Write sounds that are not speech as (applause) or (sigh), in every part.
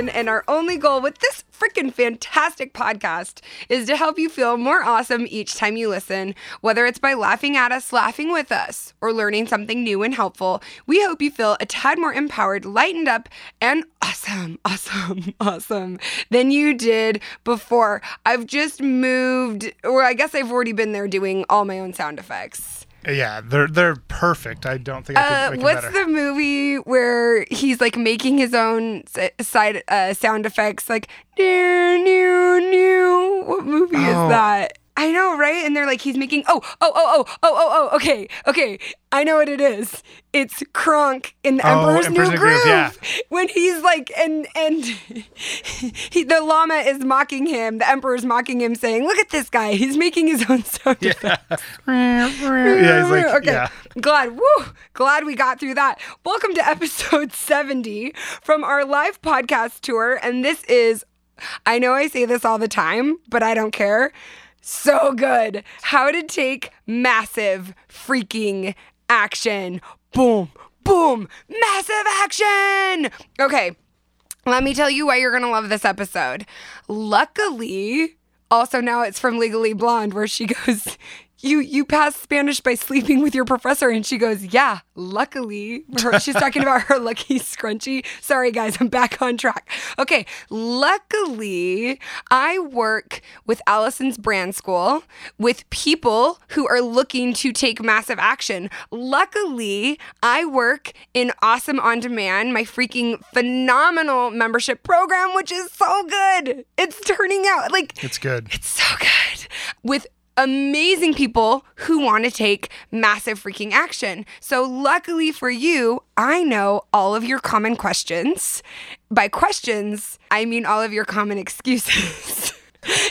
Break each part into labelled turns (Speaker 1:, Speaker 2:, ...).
Speaker 1: Alison, and our only goal with this freaking fantastic podcast is to help you feel more awesome each time you listen. Whether it's by laughing at us, laughing with us, or learning something new and helpful, we hope you feel a tad more empowered, lightened up, and awesome, (laughs) awesome, awesome than you did before. I've just moved, or I guess I've already been there doing all my own sound effects.
Speaker 2: Yeah, they're they're perfect. I don't think I could
Speaker 1: Uh,
Speaker 2: make it
Speaker 1: what's
Speaker 2: better.
Speaker 1: the movie where he's like making his own side uh, sound effects? Like new, new, new. What movie
Speaker 2: Oh.
Speaker 1: is that? I know, right? And they're like, he's making. Oh, oh, oh, oh, oh, oh, oh. Okay, okay. I know what it is. It's Kronk in the
Speaker 2: Oh,
Speaker 1: Emperor's
Speaker 2: Emperor's
Speaker 1: New Groove.
Speaker 2: Yeah.
Speaker 1: When he's like, and and (laughs) he, the llama is mocking him. The Emperor's mocking him, saying, "Look at this guy. He's making his own sound (laughs) effects."
Speaker 2: yeah, he's like,
Speaker 1: okay.
Speaker 2: yeah.
Speaker 1: Glad, woo, glad we got through that. Welcome to (laughs) episode 70 from our live podcast tour. And this is, I know I say this all the time, but I don't care. So good. How to take massive freaking action. Boom, boom, massive action. Okay. Let me tell you why you're going to love this episode. Luckily, also now it's from Legally Blonde where she (laughs) goes, "You you passed Spanish by sleeping with your professor." And she goes, "Yeah, luckily." Her- she's talking about her lucky scrunchie. Sorry guys, I'm back on track. Okay, luckily, I work with Alison's brand school with people who are looking to take massive action. Luckily, I work in Awesome On Demand, my freaking phenomenal membership program, which is so good. It's turning out like
Speaker 2: It's good.
Speaker 1: it's so good. With amazing people who want to take massive freaking action. So, luckily for you, I know all of your common questions. By questions, I mean all of your common (laughs) excuses.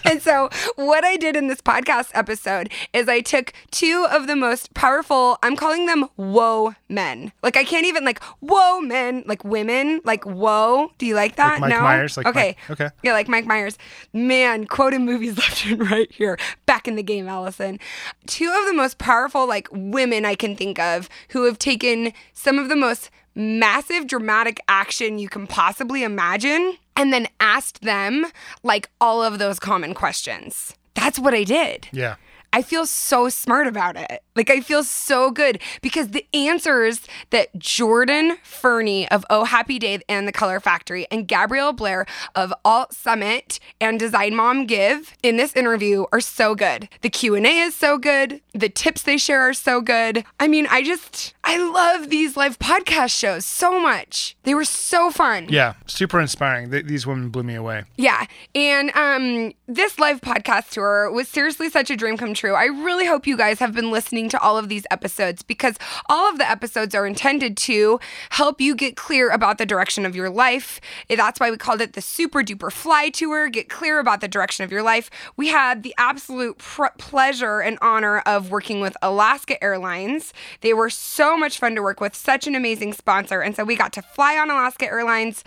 Speaker 1: (laughs) and so, what I did in this podcast episode is I took two of the most powerful, I'm calling them whoa men. Like, I can't even, like, whoa men, like women, like whoa. Do you like that?
Speaker 2: Mike
Speaker 1: no?
Speaker 2: Myers, like
Speaker 1: okay.
Speaker 2: Mike- okay.
Speaker 1: Yeah, like Mike Myers. Man, quoting movies (laughs) left and right here. Back in the game, Alison. Two of the most powerful, like, women I can think of who have taken some of the most massive dramatic action you can possibly imagine and then asked them, like, all of those common questions. That's what I did.
Speaker 2: Yeah.
Speaker 1: I feel so smart about it. Like I feel so good because the answers that Jordan Ferney of Oh Happy Day and the Color Factory and Gabrielle Blair of Alt Summit and Design Mom give in this interview are so good. The Q&A is so good. The tips they share are so good. I mean, I just I love these live podcast shows so much. They were so fun.
Speaker 2: Yeah. Super inspiring. Th- these women blew me away.
Speaker 1: Yeah. And um this live podcast tour was seriously such a dream come true. I really hope you guys have been listening to all of these episodes because all of the episodes are intended to help you get clear about the direction of your life. That's why we called it the super duper fly tour. Get clear about the direction of your life. We had the absolute pr- pleasure and honor of working with Alaska Airlines. They were so much fun to work with, such an amazing sponsor. And so we got to fly on Alaska Airlines.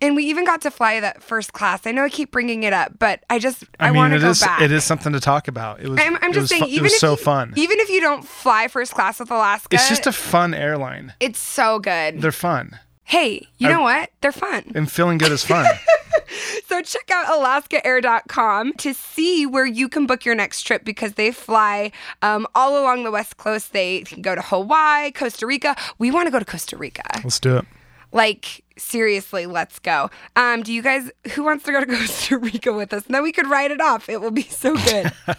Speaker 1: And we even got to fly that first class. I know I keep bringing it up, but I just I,
Speaker 2: I, mean,
Speaker 1: want to
Speaker 2: it
Speaker 1: go
Speaker 2: is
Speaker 1: back.
Speaker 2: it is something to talk about. It was.
Speaker 1: I'm, I'm just saying,
Speaker 2: fu-
Speaker 1: even
Speaker 2: it was
Speaker 1: if
Speaker 2: so
Speaker 1: you,
Speaker 2: fun.
Speaker 1: Even if you don't fly first class with Alaska,
Speaker 2: it's just a fun airline.
Speaker 1: it's so good.
Speaker 2: They're fun,
Speaker 1: hey, you know what? They're fun.
Speaker 2: and feeling good is fun. (laughs)
Speaker 1: So check out alaskaair.com to see where you can book your next trip because they fly um, all along the West Coast. They can go to Hawaii, Costa Rica. We want to go to Costa Rica.
Speaker 2: Let's do it.
Speaker 1: Like seriously, let's go. Um, do you guys who wants to go to (laughs) Costa Rica with us? And then we could write it off. It will be so good. (laughs)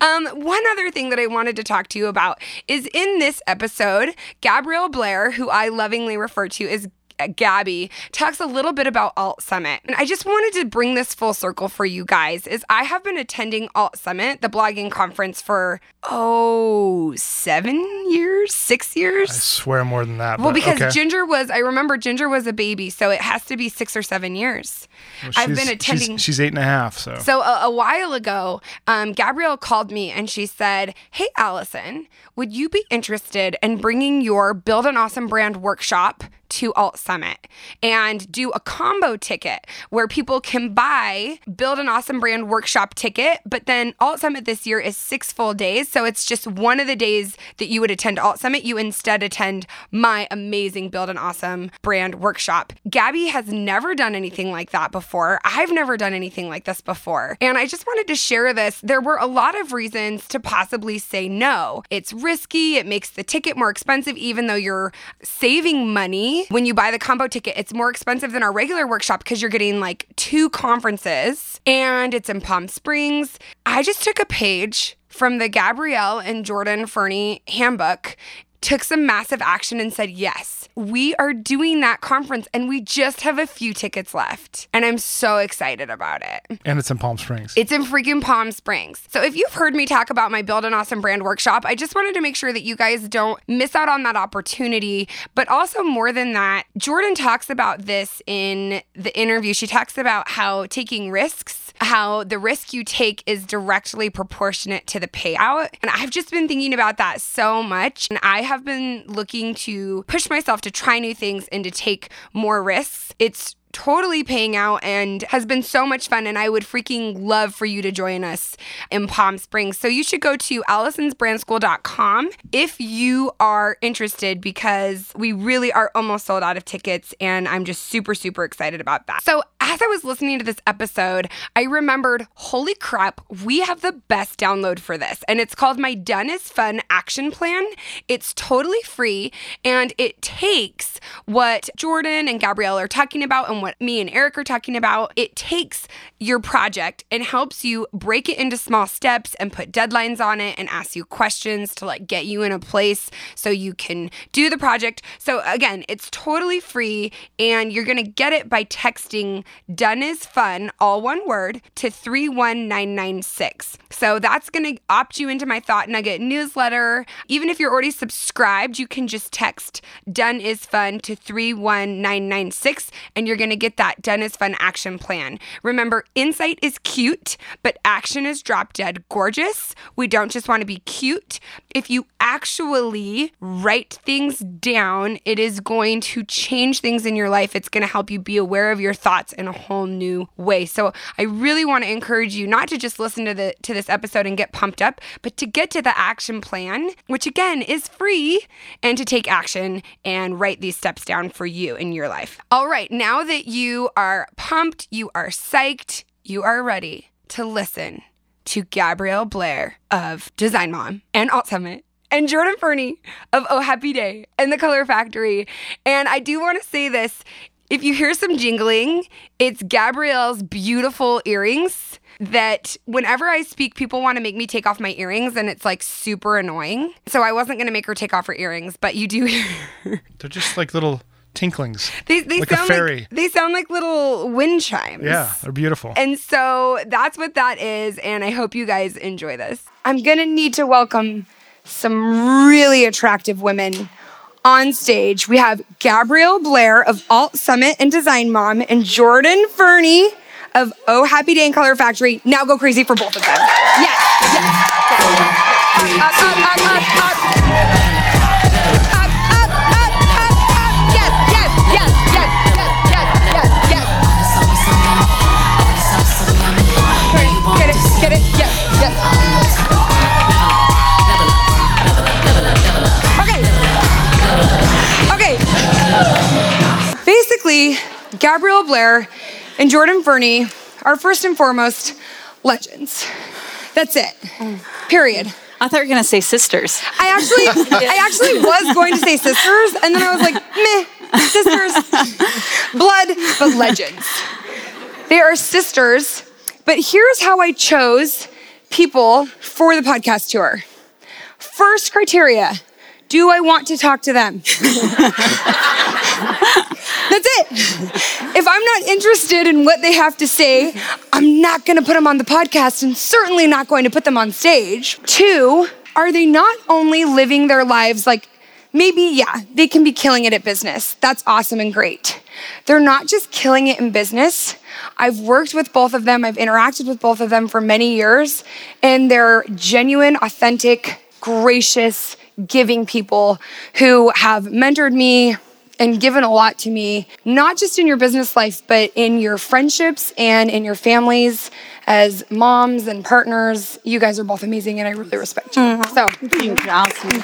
Speaker 1: um, one other thing that I wanted to talk to you about is in this episode, Gabrielle Blair, who I lovingly refer to as Gabby talks a little bit about Alt Summit. And I just wanted to bring this full circle for you guys is I have been attending Alt Summit, the blogging conference for oh, 7 years, 6 years.
Speaker 2: I swear more than that.
Speaker 1: Well, because
Speaker 2: okay.
Speaker 1: Ginger was, I remember Ginger was a baby, so it has to be six or seven years. I've been attending.
Speaker 2: She's, she's eight and a half. So,
Speaker 1: so a, a while ago, um, Gabrielle called me and she said, "Hey, Alison, would you be interested in bringing your Build an Awesome Brand workshop to Alt Summit and do a combo ticket where people can buy, build an awesome brand workshop ticket. But then Alt Summit this year is six full days. So it's just one of the days that you would attend Alt Summit. You instead attend my amazing Build an Awesome brand workshop. Gabby has never done anything like that before. I've never done anything like this before. And I just wanted to share this. There were a lot of reasons to possibly say no. It's risky, it makes the ticket more expensive, even though you're saving money. When you buy the combo ticket, it's more expensive than our regular workshop because you're getting like two conferences and it's in Palm Springs. I just took a page from the Gabrielle and Jordan Ferney handbook took some massive action and said, Yes, we are doing that conference and we just have a few tickets left. And I'm so excited about it.
Speaker 2: And it's in Palm Springs.
Speaker 1: It's in freaking Palm Springs. So if you've heard me talk about my Build an Awesome Brand workshop, I just wanted to make sure that you guys don't miss out on that opportunity. But also, more than that, Jordan talks about this in the interview. She talks about how taking risks, how the risk you take is directly proportionate to the payout. And I've just been thinking about that so much. And I have been looking to push myself to try new things and to take more risks. It's totally paying out and has been so much fun. And I would freaking love for you to join us in Palm Springs. So you should go to alisonsbrandschool.com if you are interested because we really are almost sold out of tickets. And I'm just super, super excited about that. So as I was listening to this episode, I remembered holy crap, we have the best download for this. And it's called My Done is Fun Action Plan. It's totally free and it takes what Jordan and Gabrielle are talking about and what me and Eric are talking about. It takes your project and helps you break it into small steps and put deadlines on it and ask you questions to like get you in a place so you can do the project. So again, it's totally free and you're going to get it by texting done is fun, all one word, to 31996. So that's going to opt you into my Thought Nugget newsletter. Even if you're already subscribed, you can just text done is fun to 31996 and you're going to get that done is fun action plan. Remember, insight is cute, but action is drop dead gorgeous. We don't just want to be cute. If you actually write things down, it is going to change things in your life. It's going to help you be aware of your thoughts in a whole new way. So I really want to encourage you not to just listen to the to this episode and get pumped up, but to get to the action plan, which again is free, and to take action and write these steps down for you in your life. All right, now that you are pumped, you are psyched, you are ready to listen to Gabrielle Blair of Design Mom and Alt Summit and Jordan Ferney of Oh Happy Day and The Color Factory. And I do want to say this if you hear some jingling, it's Gabrielle's beautiful earrings that whenever I speak, people want to make me take off my earrings and it's like super annoying. So I wasn't going to make her take off her earrings, but you do (laughs) hear.
Speaker 2: They're just like little tinklings.
Speaker 1: They, they
Speaker 2: Like a fairy.
Speaker 1: like they sound like little wind chimes.
Speaker 2: Yeah, they're beautiful.
Speaker 1: And so that's what that is. And I hope you guys enjoy this. I'm going to need to welcome some really attractive women on stage. We have Gabrielle Blair of Alt Summit and Design Mom and Jordan Ferney of Oh Happy Day and Color Factory. Now go crazy for both of them. Yes, yes. yes. Up, up, up, up, up. Gabrielle Blair and Jordan Ferney are first and foremost legends. That's it. Period.
Speaker 3: I thought you were gonna say sisters.
Speaker 1: I actually, I actually was going to say sisters, and then I was like, meh, sisters, blood, but legends. They are sisters, but here's how I chose people for the podcast tour. First criteria do I want to talk to them? That's it. If I'm not interested in what they have to say, I'm not going to put them on the podcast and certainly not going to put them on stage. Two, are they not only living their lives like maybe, yeah, they can be killing it at business. That's awesome and great. They're not just killing it in business. I've worked with both of them, I've interacted with both of them for many years, and they're genuine, authentic, gracious, giving people who have mentored me and given a lot to me, not just in your business life, but in your friendships and in your families as moms and partners. You guys are both amazing and I really respect you. Mm-hmm. So,
Speaker 3: Thank you, Alison.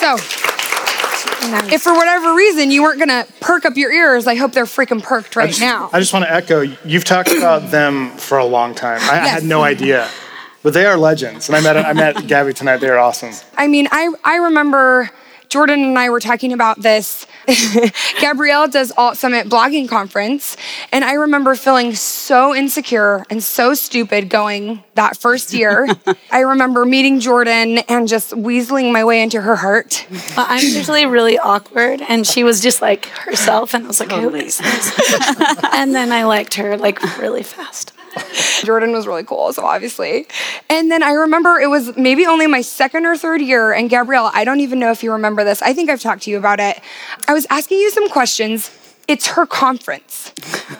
Speaker 1: so if for whatever reason you weren't gonna perk up your ears, I hope they're freaking perked right
Speaker 2: just,
Speaker 1: now.
Speaker 2: I just want to echo. You've talked about them for a long time. I, I had no idea, but they are legends. And I met I met Gabby tonight. They are awesome.
Speaker 1: I mean, I I remember Jordan and I were talking about this. (laughs) Gabrielle does Alt Summit blogging conference, and I remember feeling so insecure and so stupid going that first year. (laughs) I remember meeting Jordan and just weaseling my way into her heart.
Speaker 4: Well, I'm usually really awkward, and she was just like herself, and I was like, who is this? (laughs) and then I liked her like really fast. (laughs)
Speaker 1: Jordan was really cool, so obviously. And then I remember it was maybe only my second or third year, and Gabrielle, I don't even know if you remember this. I think I've talked to you about it. I was asking you some questions. It's her conference.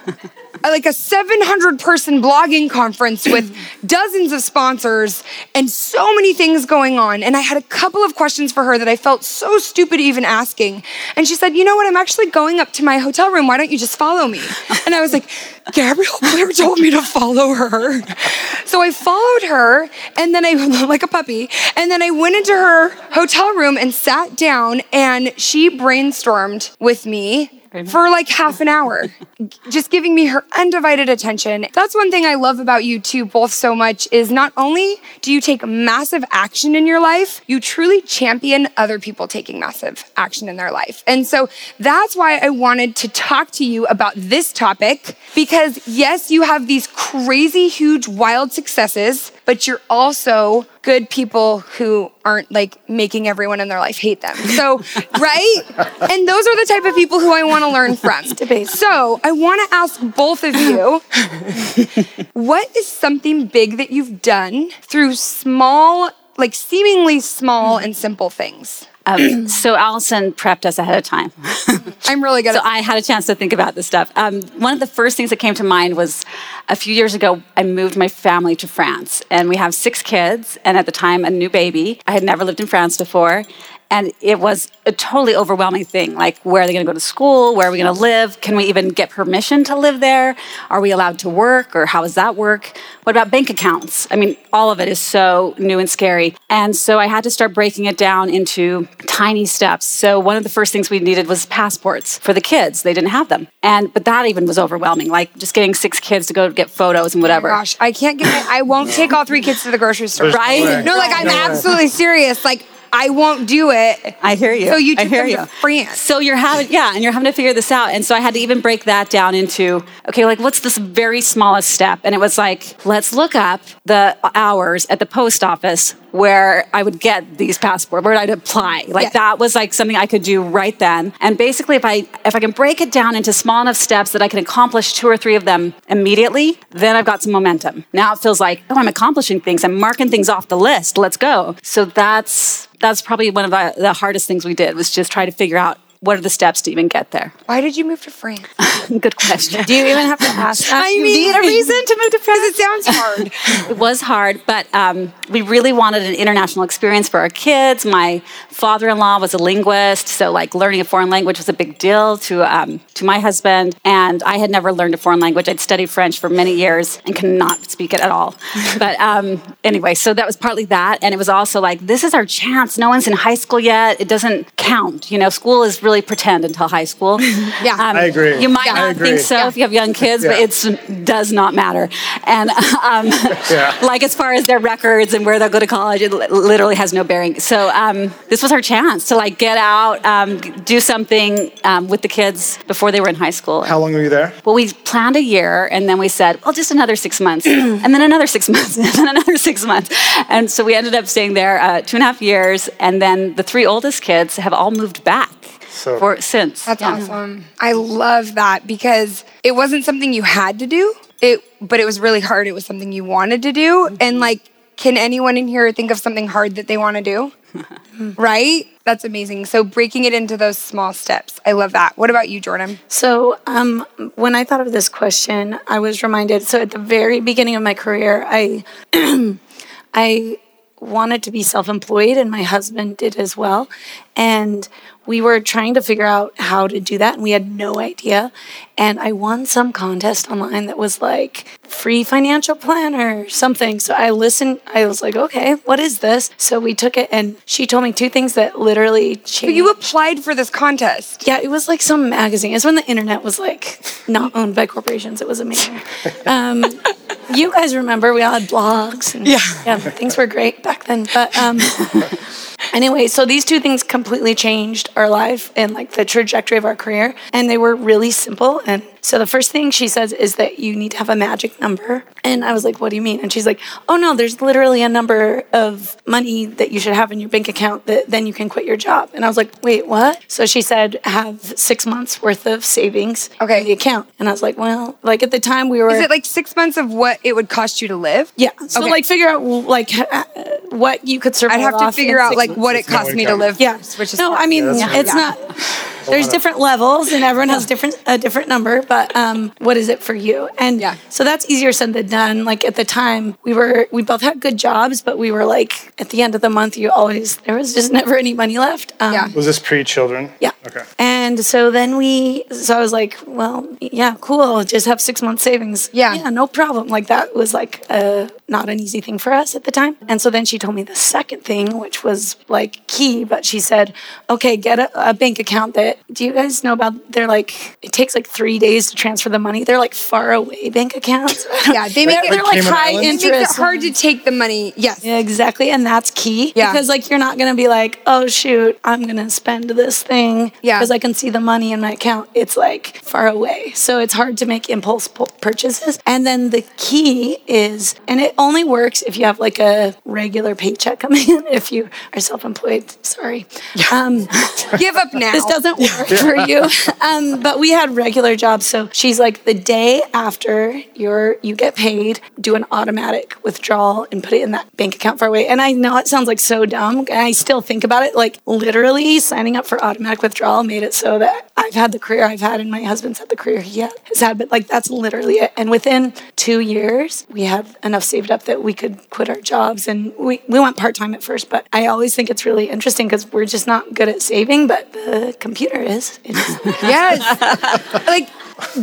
Speaker 1: (laughs) like a 700 person blogging conference with (clears throat) dozens of sponsors and so many things going on. And I had a couple of questions for her that I felt so stupid even asking. And she said, You know what? I'm actually going up to my hotel room. Why don't you just follow me? (laughs) And I was like, Gabrielle Blair told me to follow her. So I followed her and then I, (laughs) like a puppy, and then I went into her hotel room and sat down and she brainstormed with me for like half an hour, just giving me her undivided attention. That's one thing I love about you two both so much is not only do you take massive action in your life, you truly champion other people taking massive action in their life. And so that's why I wanted to talk to you about this topic because yes, you have these crazy huge wild successes, but you're also good people who aren't like making everyone in their life hate them. So, (laughs) right? And those are the type of people who I want to learn from. So, I want to ask both of you what is something big that you've done through small, like seemingly small and simple things?
Speaker 3: Um, so Alison prepped us ahead of time. (laughs)
Speaker 1: I'm really good
Speaker 3: So I had a chance to think about this stuff. Um, one of the first things that came to mind was a few years ago, I moved my family to France, and we have six kids, and at the time, a new baby. I had never lived in France before. And it was a totally overwhelming thing. Like, where are they going to go to school? Where are we going to live? Can we even get permission to live there? Are we allowed to work? Or how does that work? What about bank accounts? I mean, all of it is so new and scary. And so I had to start breaking it down into tiny steps. So one of the first things we needed was passports for the kids. They didn't have them. And but that even was overwhelming. Like just getting six kids to go get photos and whatever.
Speaker 1: Oh gosh, I can't get. My, I won't take all three kids to the grocery store.
Speaker 2: There's
Speaker 3: Right?
Speaker 2: way.
Speaker 1: No, like I'm
Speaker 2: No
Speaker 1: absolutely serious. Like I won't do it.
Speaker 3: I hear you.
Speaker 1: So you
Speaker 3: I
Speaker 1: took
Speaker 3: hear
Speaker 1: them
Speaker 3: you.
Speaker 1: to France.
Speaker 3: So you're having, yeah, and you're having to figure this out. And so I had to even break that down into, okay, like what's this very smallest step? And it was like, let's look up the hours at the post office where I would get these passports, where I'd apply. Like
Speaker 1: Yeah.
Speaker 3: that was like something I could do right then. And basically, if I if I can break it down into small enough steps that I can accomplish two or three of them immediately, then I've got some momentum. Now it feels like, oh, I'm accomplishing things. I'm marking things off the list. Let's go. So that's that's probably one of the, the hardest things we did was just try to figure out what are the steps to even get there.
Speaker 1: Why did you move to France? (laughs)
Speaker 3: Good question.
Speaker 4: Do you even have to ask that? (laughs)
Speaker 1: I mean-
Speaker 3: need a reason to move to France?
Speaker 1: It sounds hard. (laughs)
Speaker 3: It was hard, but um, we really wanted an international experience for our kids. My father-in-law was a linguist, so like learning a foreign language was a big deal to um, to my husband. And I had never learned a foreign language. I'd studied French for many years and cannot speak it at all. But um, anyway, so that was partly that, and it was also like this is our chance. No one's in high school yet. It doesn't count. You know, school is really pretend until high school. (laughs)
Speaker 1: Yeah.
Speaker 2: I agree.
Speaker 3: You might
Speaker 1: Yeah.
Speaker 3: Not think so if you have young kids, but it does not matter. And (laughs) um,
Speaker 2: Yeah.
Speaker 3: like as far as their records and where they'll go to college, it literally has no bearing. So um, this was our chance to like get out, um, do something um, with the kids before they were in high school.
Speaker 2: How long were you there?
Speaker 3: Well, we planned a year, and then we said, well, just another six months, (clears throat) and then another six months, (laughs) and then another six months. And so we ended up staying there uh, two and a half years, and then the three oldest kids have all moved back
Speaker 2: So-
Speaker 3: for since.
Speaker 1: That's
Speaker 3: Yeah.
Speaker 1: awesome. I love that because it wasn't something you had to do. It, but it was really hard. It was something you wanted to do. And like, can anyone in here think of something hard that they want to do? (laughs) right? That's amazing. So breaking it into those small steps. I love that. What about you, Jordan?
Speaker 4: So, um, when I thought of this question, I was reminded. So, at the very beginning of my career, I, (clears throat) I wanted to be self employed, and my husband did as well. And we were trying to figure out how to do that, and we had no idea. And I won some contest online that was like free financial planner or something. So I listened, I was like, okay, what is this? So we took it, and she told me two things that literally changed.
Speaker 1: But you applied for this contest.
Speaker 4: Yeah, it was like some magazine. It's when the internet was like not owned by corporations. It was amazing. (laughs) Um, you guys remember we all had blogs and
Speaker 1: Yeah.
Speaker 4: yeah, things were great back then. But um, (laughs) anyway, so these two things completely changed our life and like the trajectory of our career, and they were really simple. And so the first thing she says is that you need to have a magic number, and I was like, "What do you mean?" And she's like, "Oh no, there's literally a number of money that you should have in your bank account that then you can quit your job." And I was like, "Wait, what?" So she said, "Have six months worth of savings
Speaker 1: Okay.
Speaker 4: in the account," and I was like, "Well, like at the time we were."
Speaker 1: Is it like six months of what it would cost you to live?
Speaker 4: Yeah. So
Speaker 1: Okay.
Speaker 4: like figure out like uh, what you could survive.
Speaker 1: I'd have to figure out like
Speaker 4: months.
Speaker 1: what it
Speaker 2: not
Speaker 1: cost me to live.
Speaker 4: Yeah.
Speaker 1: first, which is
Speaker 4: no, I mean
Speaker 2: Yeah, that's
Speaker 4: it's not. (laughs) There's different levels, and everyone has different a different number. But um, what is it for you? And
Speaker 1: Yeah.
Speaker 4: so that's easier said than done. Like at the time, we were we both had good jobs, but we were like at the end of the month, you always there was just never any money left. Um,
Speaker 1: Yeah.
Speaker 2: Was this pre-children?
Speaker 4: yeah.
Speaker 2: Okay.
Speaker 4: And so then we, so I was like, well, yeah, cool. Just have six months savings.
Speaker 1: Yeah.
Speaker 4: Yeah, no problem. Like that was like uh, not an easy thing for us at the time. And so then she told me the second thing, which was like key, but she said, okay, get a, a bank account that, do you guys know about, they're like, it takes like three days to transfer the money. They're like far away bank accounts. (laughs)
Speaker 1: Yeah, they make
Speaker 2: Like-
Speaker 1: it
Speaker 4: they're like
Speaker 2: Cayman
Speaker 4: high
Speaker 2: Islands?
Speaker 1: it makes
Speaker 4: interest.
Speaker 1: it hard to take the money. Yes.
Speaker 4: Yeah, exactly. And that's key.
Speaker 1: Yeah.
Speaker 4: Because like you're not gonna be like, oh shoot, I'm gonna spend this thing.
Speaker 1: Yeah.
Speaker 4: Because I can see the money in my account. It's like far away. So it's hard to make impulse purchases. And then the key is, and it only works if you have like a regular paycheck coming (laughs) in. If you are self-employed, sorry. Um, (laughs)
Speaker 1: Give up now.
Speaker 4: this doesn't work for you. Um, but we had regular jobs. So she's like, the day after you're you get paid, do an automatic withdrawal and put it in that bank account far away. And I know it sounds like so dumb. And I still think about it. Like literally signing up for automatic withdrawal made it so that I've had the career I've had and my husband's had the career he ha- has had. But like that's literally it. And within two years, we had enough saved up that we could quit our jobs. And we, we went part time at first. But I always think it's really interesting because we're just not good at saving, but the computer is. (laughs)
Speaker 1: Yes. like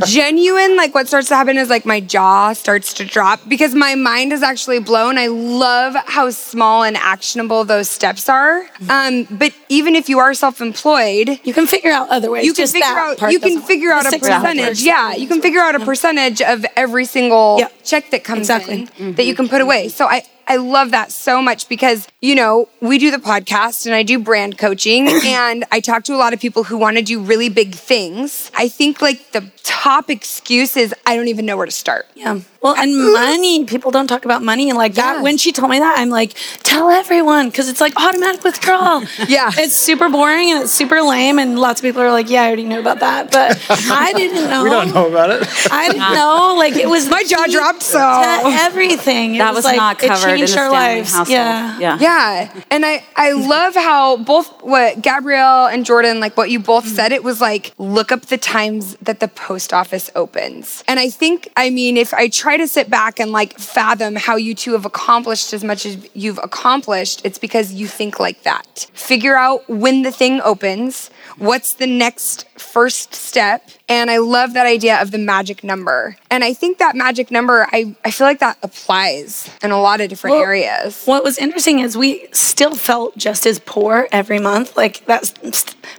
Speaker 1: genuine, like what starts to happen is like my jaw starts to drop because my mind is actually blown. I love how small and actionable those steps are. Um, but even if you are self-employed,
Speaker 4: you can figure out other ways.
Speaker 1: you can
Speaker 4: Just
Speaker 1: figure out you can figure out a percentage. Yeah, you can figure out a percentage of every single
Speaker 4: Yeah.
Speaker 1: check that comes
Speaker 4: Exactly.
Speaker 1: in that you can put away. So I I love that so much because, you know, we do the podcast and I do brand coaching (coughs) and I talk to a lot of people who want to do really big things. I think like the top excuse is I don't even know where to start.
Speaker 4: Yeah. Well, and (laughs) money. People don't talk about money and like
Speaker 1: Yeah.
Speaker 4: that. When she told me that, I'm like, tell everyone because it's like automatic withdrawal. (laughs)
Speaker 1: Yeah.
Speaker 4: It's super boring and it's super lame. And lots of people are like, yeah, I already knew about that. But I (laughs) didn't know.
Speaker 2: We don't know about it.
Speaker 4: I didn't know. Like it was
Speaker 1: My jaw dropped, so-
Speaker 4: everything. It
Speaker 3: That was
Speaker 4: like,
Speaker 3: not
Speaker 4: it
Speaker 3: covered in the
Speaker 4: changed our lives.
Speaker 3: household.
Speaker 4: Yeah.
Speaker 3: Yeah.
Speaker 1: Yeah. And I, I love how both what Gabrielle and Jordan, like what you both mm. said, it was like, look up the times that the post office opens. And I think, I mean, if I try to sit back and like fathom how you two have accomplished as much as you've accomplished, it's because you think like that. Figure out when the thing opens, what's the next first step. And I love that idea of the magic number. And I think that magic number, I, I feel like that applies in a lot of different
Speaker 4: Well,
Speaker 1: areas.
Speaker 4: What was interesting is we still felt just as poor every month. Like that's,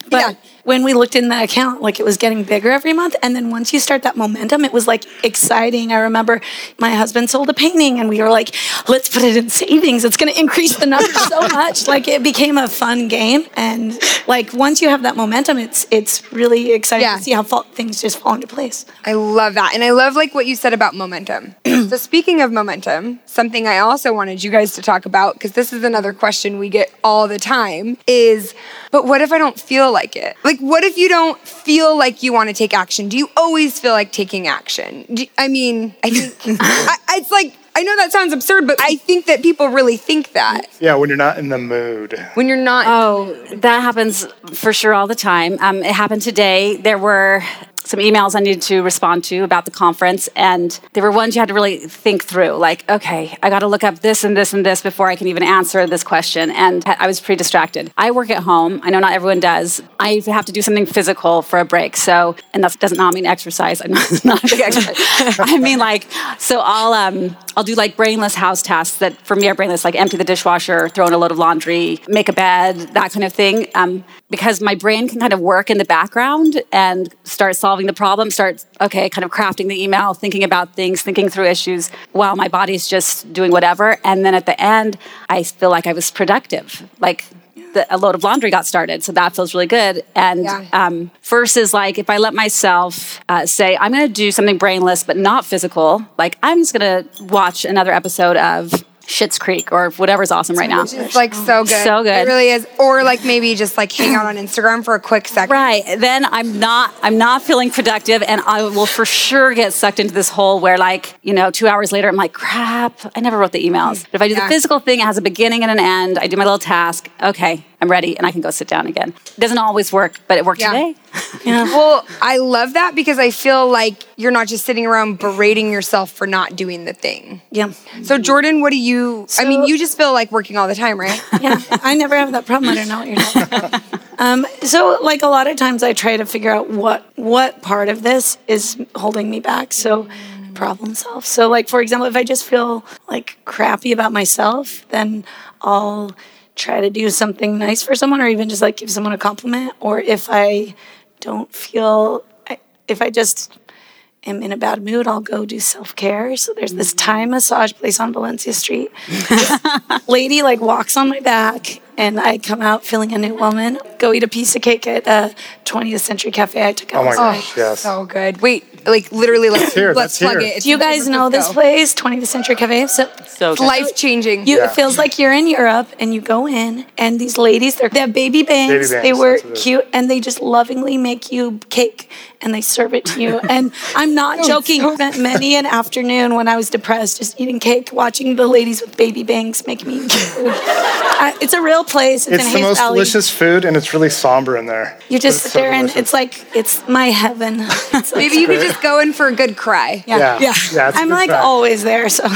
Speaker 4: but
Speaker 1: Yeah.
Speaker 4: When we looked in the account, like it was getting bigger every month. And then once you start that momentum, it was like exciting. I remember my husband sold a painting and we were like, let's put it in savings. It's going to increase the number so (laughs) much. Like it became a fun game. And like once you have that momentum, it's, it's really exciting
Speaker 1: Yeah.
Speaker 4: to see how things just fall into place.
Speaker 1: I love that. And I love like what you said about momentum. (clears throat) so speaking of momentum, something I also wanted you guys to talk about because this is another question we get all the time is but what if I don't feel like it? Like what if you don't feel like you want to take action? Do you always feel like taking action? Do, I mean, I think (laughs) I, it's like I know that sounds absurd, but I think that people really think that
Speaker 2: Yeah, when you're not in the mood.
Speaker 1: when you're not
Speaker 3: Oh, that happens for sure all the time. Um, it happened today. There were some emails I needed to respond to about the conference, and they were ones you had to really think through. Like, okay, I got to look up this and this and this before I can even answer this question, and I was pretty distracted. I work at home. I know not everyone does. I have to do something physical for a break. So, and that does not mean exercise. (laughs) I'm not a big exercise. I mean, like, so I'll um, I'll do like brainless house tasks that for me are brainless, like empty the dishwasher, throw in a load of laundry, make a bed, that kind of thing. Um, because my brain can kind of work in the background and start solving the problem, start, okay, kind of crafting the email, thinking about things, thinking through issues while my body's just doing whatever. And then at the end, I feel like I was productive. Like the, a load of laundry got started. So that feels really good. And
Speaker 1: Yeah.
Speaker 3: um, versus like if I let myself uh, say, I'm going to do something brainless but not physical, like I'm just going to watch another episode of Schitt's Creek or whatever's awesome right now.
Speaker 1: It's like so good.
Speaker 3: So good.
Speaker 1: It really is. Or like maybe just like hang out on Instagram for a quick second.
Speaker 3: Right. Then I'm not I'm not feeling productive and I will for sure get sucked into this hole where like, you know, 2 hours later I'm like, crap, I never wrote the emails. Mm. But if I do
Speaker 1: Yeah.
Speaker 3: the physical thing, it has a beginning and an end. I do my little task. Okay, I'm ready and I can go sit down again. It doesn't always work, but it worked
Speaker 1: Yeah.
Speaker 3: today. (laughs)
Speaker 1: Well, I love that because I feel like you're not just sitting around berating yourself for not doing the thing.
Speaker 4: Yeah.
Speaker 1: So Jordan, what do you I mean, you just feel like working all the time, right? (laughs)
Speaker 4: yeah, I never have that problem. I don't know what you're talking about. (laughs) Um, so, like a lot of times, I try to figure out what what part of this is holding me back. So, problem solve. So, like for example, if I just feel like crappy about myself, then I'll try to do something nice for someone, or even just like give someone a compliment. Or if I don't feel, I- if I just am in a bad mood, I'll go do self care. So there's this mm. Thai massage place on Valencia Street. (laughs) lady like walks on my back and I come out feeling a new woman. Go eat a piece of cake at uh, a 20th Century Cafe. I took out.
Speaker 2: Oh my
Speaker 4: last
Speaker 2: gosh, yes.
Speaker 1: So good. Wait, like literally let's
Speaker 2: here,
Speaker 1: let's plug
Speaker 2: here.
Speaker 1: it. It's
Speaker 4: Do you guys know this place, 20th Century Cafe? So
Speaker 3: So good.
Speaker 1: Life changing.
Speaker 4: you,
Speaker 2: Yeah.
Speaker 4: it feels like you're in Europe and you go in and these ladies, they're, they have baby bangs.
Speaker 2: Baby bangs they
Speaker 4: were
Speaker 2: that's what it is.
Speaker 4: cute and they just lovingly make you cake and they serve it to you. (laughs) And I'm not oh, joking. I spent many an afternoon when I was depressed just eating cake, watching the ladies with baby bangs make me eat food. I, it's a real place. It's,
Speaker 2: It's
Speaker 4: in
Speaker 2: the
Speaker 4: Hayes
Speaker 2: most
Speaker 4: Valley.
Speaker 2: delicious food, and it's really somber in there.
Speaker 4: You
Speaker 2: But
Speaker 4: just
Speaker 2: it's
Speaker 4: sit
Speaker 2: so
Speaker 4: there and it's like it's my heaven. (laughs)
Speaker 1: Maybe you could just go in for a good cry.
Speaker 2: Yeah,
Speaker 4: yeah.
Speaker 2: yeah, it's a
Speaker 4: I'm like
Speaker 2: fact.
Speaker 4: always there. So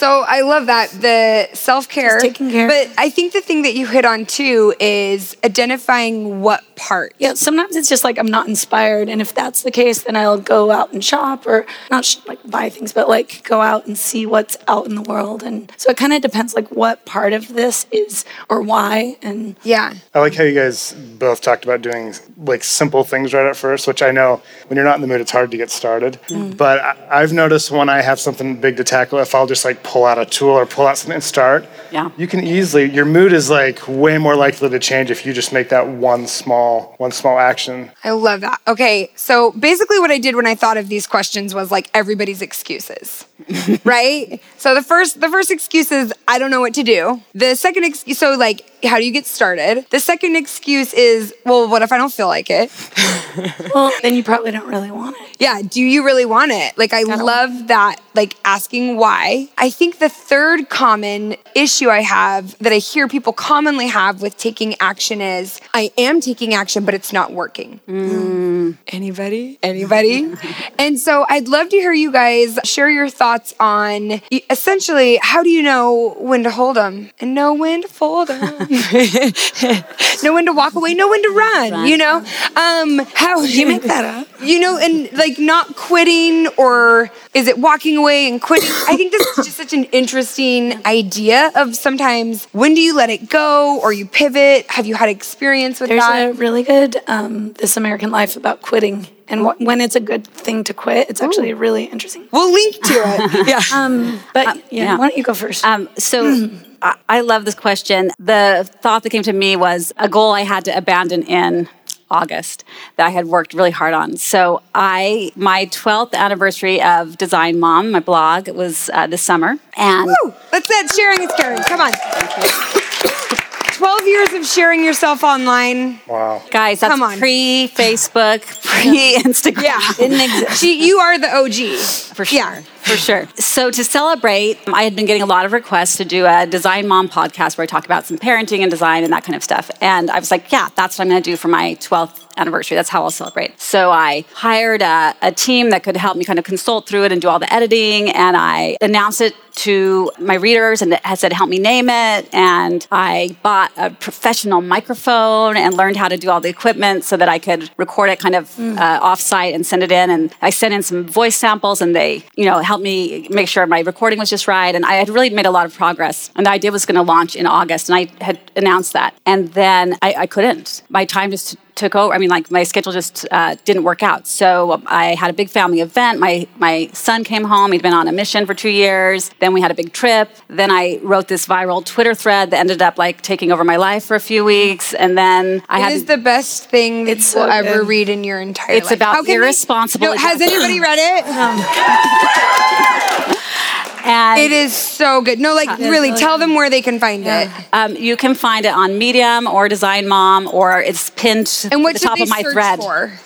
Speaker 1: So I love that the self care.
Speaker 4: Taking care.
Speaker 1: But I think the thing that you hit on too is identifying what part.
Speaker 4: yeah, sometimes it's just like I'm not inspired, and if that's the case, then I'll go out and shop or not sh- like buy things, but like go out and see what's out in the world. And so it kind of depends like what part of this is or why. And
Speaker 1: Yeah.
Speaker 2: I like how you guys both talked about doing like simple things right at first, which I know when you're not in the mood, it's hard to get started.
Speaker 1: Mm.
Speaker 2: But I, I've noticed when I have something big to tackle, if I'll just like pull out a tool or pull out something and start,
Speaker 3: Yeah.
Speaker 2: you can easily your mood is like way more likely to change if you just make that one small one small action.
Speaker 1: I love that. Okay, so basically, what I did when I thought of these questions was like everybody's excuses, (laughs) right? So the first, the first excuse is I don't know what to do. The second excuse, so like, how do you get started? The second excuse is, well, what if I don't feel like it? (laughs)
Speaker 4: well, then you probably don't really want it.
Speaker 1: Yeah, do you really want it? Like, I love that, like asking why. I think the third common issue I have that I hear people commonly have with taking action is I am taking action, but it's not working. Mm. Anybody? Anybody? (laughs) and so I'd love to hear you guys share your thoughts on essentially how do you know when to hold them and know when to fold them, (laughs) know when to walk away, know when to run. You know, um, how
Speaker 4: You make that up.
Speaker 1: you know, and like not quitting or is it walking away and quitting? I think this is just such an interesting idea of sometimes when do you let it go or you pivot? Have you had experience with
Speaker 4: There's
Speaker 1: that?
Speaker 4: a really good um, This American Life about quitting and wh- when it's a good thing to quit. It's actually really interesting.
Speaker 1: we'll link to it. (laughs) yeah.
Speaker 4: Um, but yeah,
Speaker 3: yeah.
Speaker 4: why don't you go first?
Speaker 3: Um, so (clears throat) I, I love this question. The thought that came to me was a goal I had to abandon in August that I had worked really hard on. So I, my 12th anniversary of Design Mom, my blog, was uh, this summer, and
Speaker 1: Woo! Let's that sharing is caring. Come on. 12 years of sharing yourself online.
Speaker 2: Wow.
Speaker 3: guys, that's
Speaker 1: Come on.
Speaker 3: pre Facebook, pre Instagram.
Speaker 1: Yeah.
Speaker 4: Didn't exist.
Speaker 1: She, you are the OG.
Speaker 3: for sure.
Speaker 1: Yeah.
Speaker 3: For sure. So to celebrate, I had been getting a lot of requests to do a Design Mom podcast where I talk about some parenting and design and that kind of stuff. And I was like, yeah, that's what I'm going to do for my 12th anniversary. That's how I'll celebrate. So I hired a, a, team that could help me kind of consult through it and do all the editing. And I announced it to my readers and I said, help me name it. And I bought a professional microphone and learned how to do all the equipment so that I could record it kind of mm. uh, offsite and send it in. And I sent in some voice samples and they, you know, helped me make sure my recording was just right. And I had really made a lot of progress. And the idea was going to launch in August. And I had announced that. And then I, I couldn't. My time just took over. I mean, like my schedule just uh, didn't work out. So I had a big family event. My my son came home. He'd been on a mission for two years. Then we had a big trip. Then I wrote this viral Twitter thread that ended up like taking over my life for a few weeks. And then I
Speaker 1: it
Speaker 3: had.
Speaker 1: Is the best thing that it's you will ever read in your entire
Speaker 3: it's
Speaker 1: life.
Speaker 3: It's about irresponsible.
Speaker 1: They, no, has anybody read it?
Speaker 3: Um, and
Speaker 1: it is so good. No, like really, tell them where they can find yeah. it.
Speaker 3: Um, you can find it on Medium or Design Mom, or it's pinned
Speaker 1: and what
Speaker 3: the top
Speaker 1: of
Speaker 3: my thread.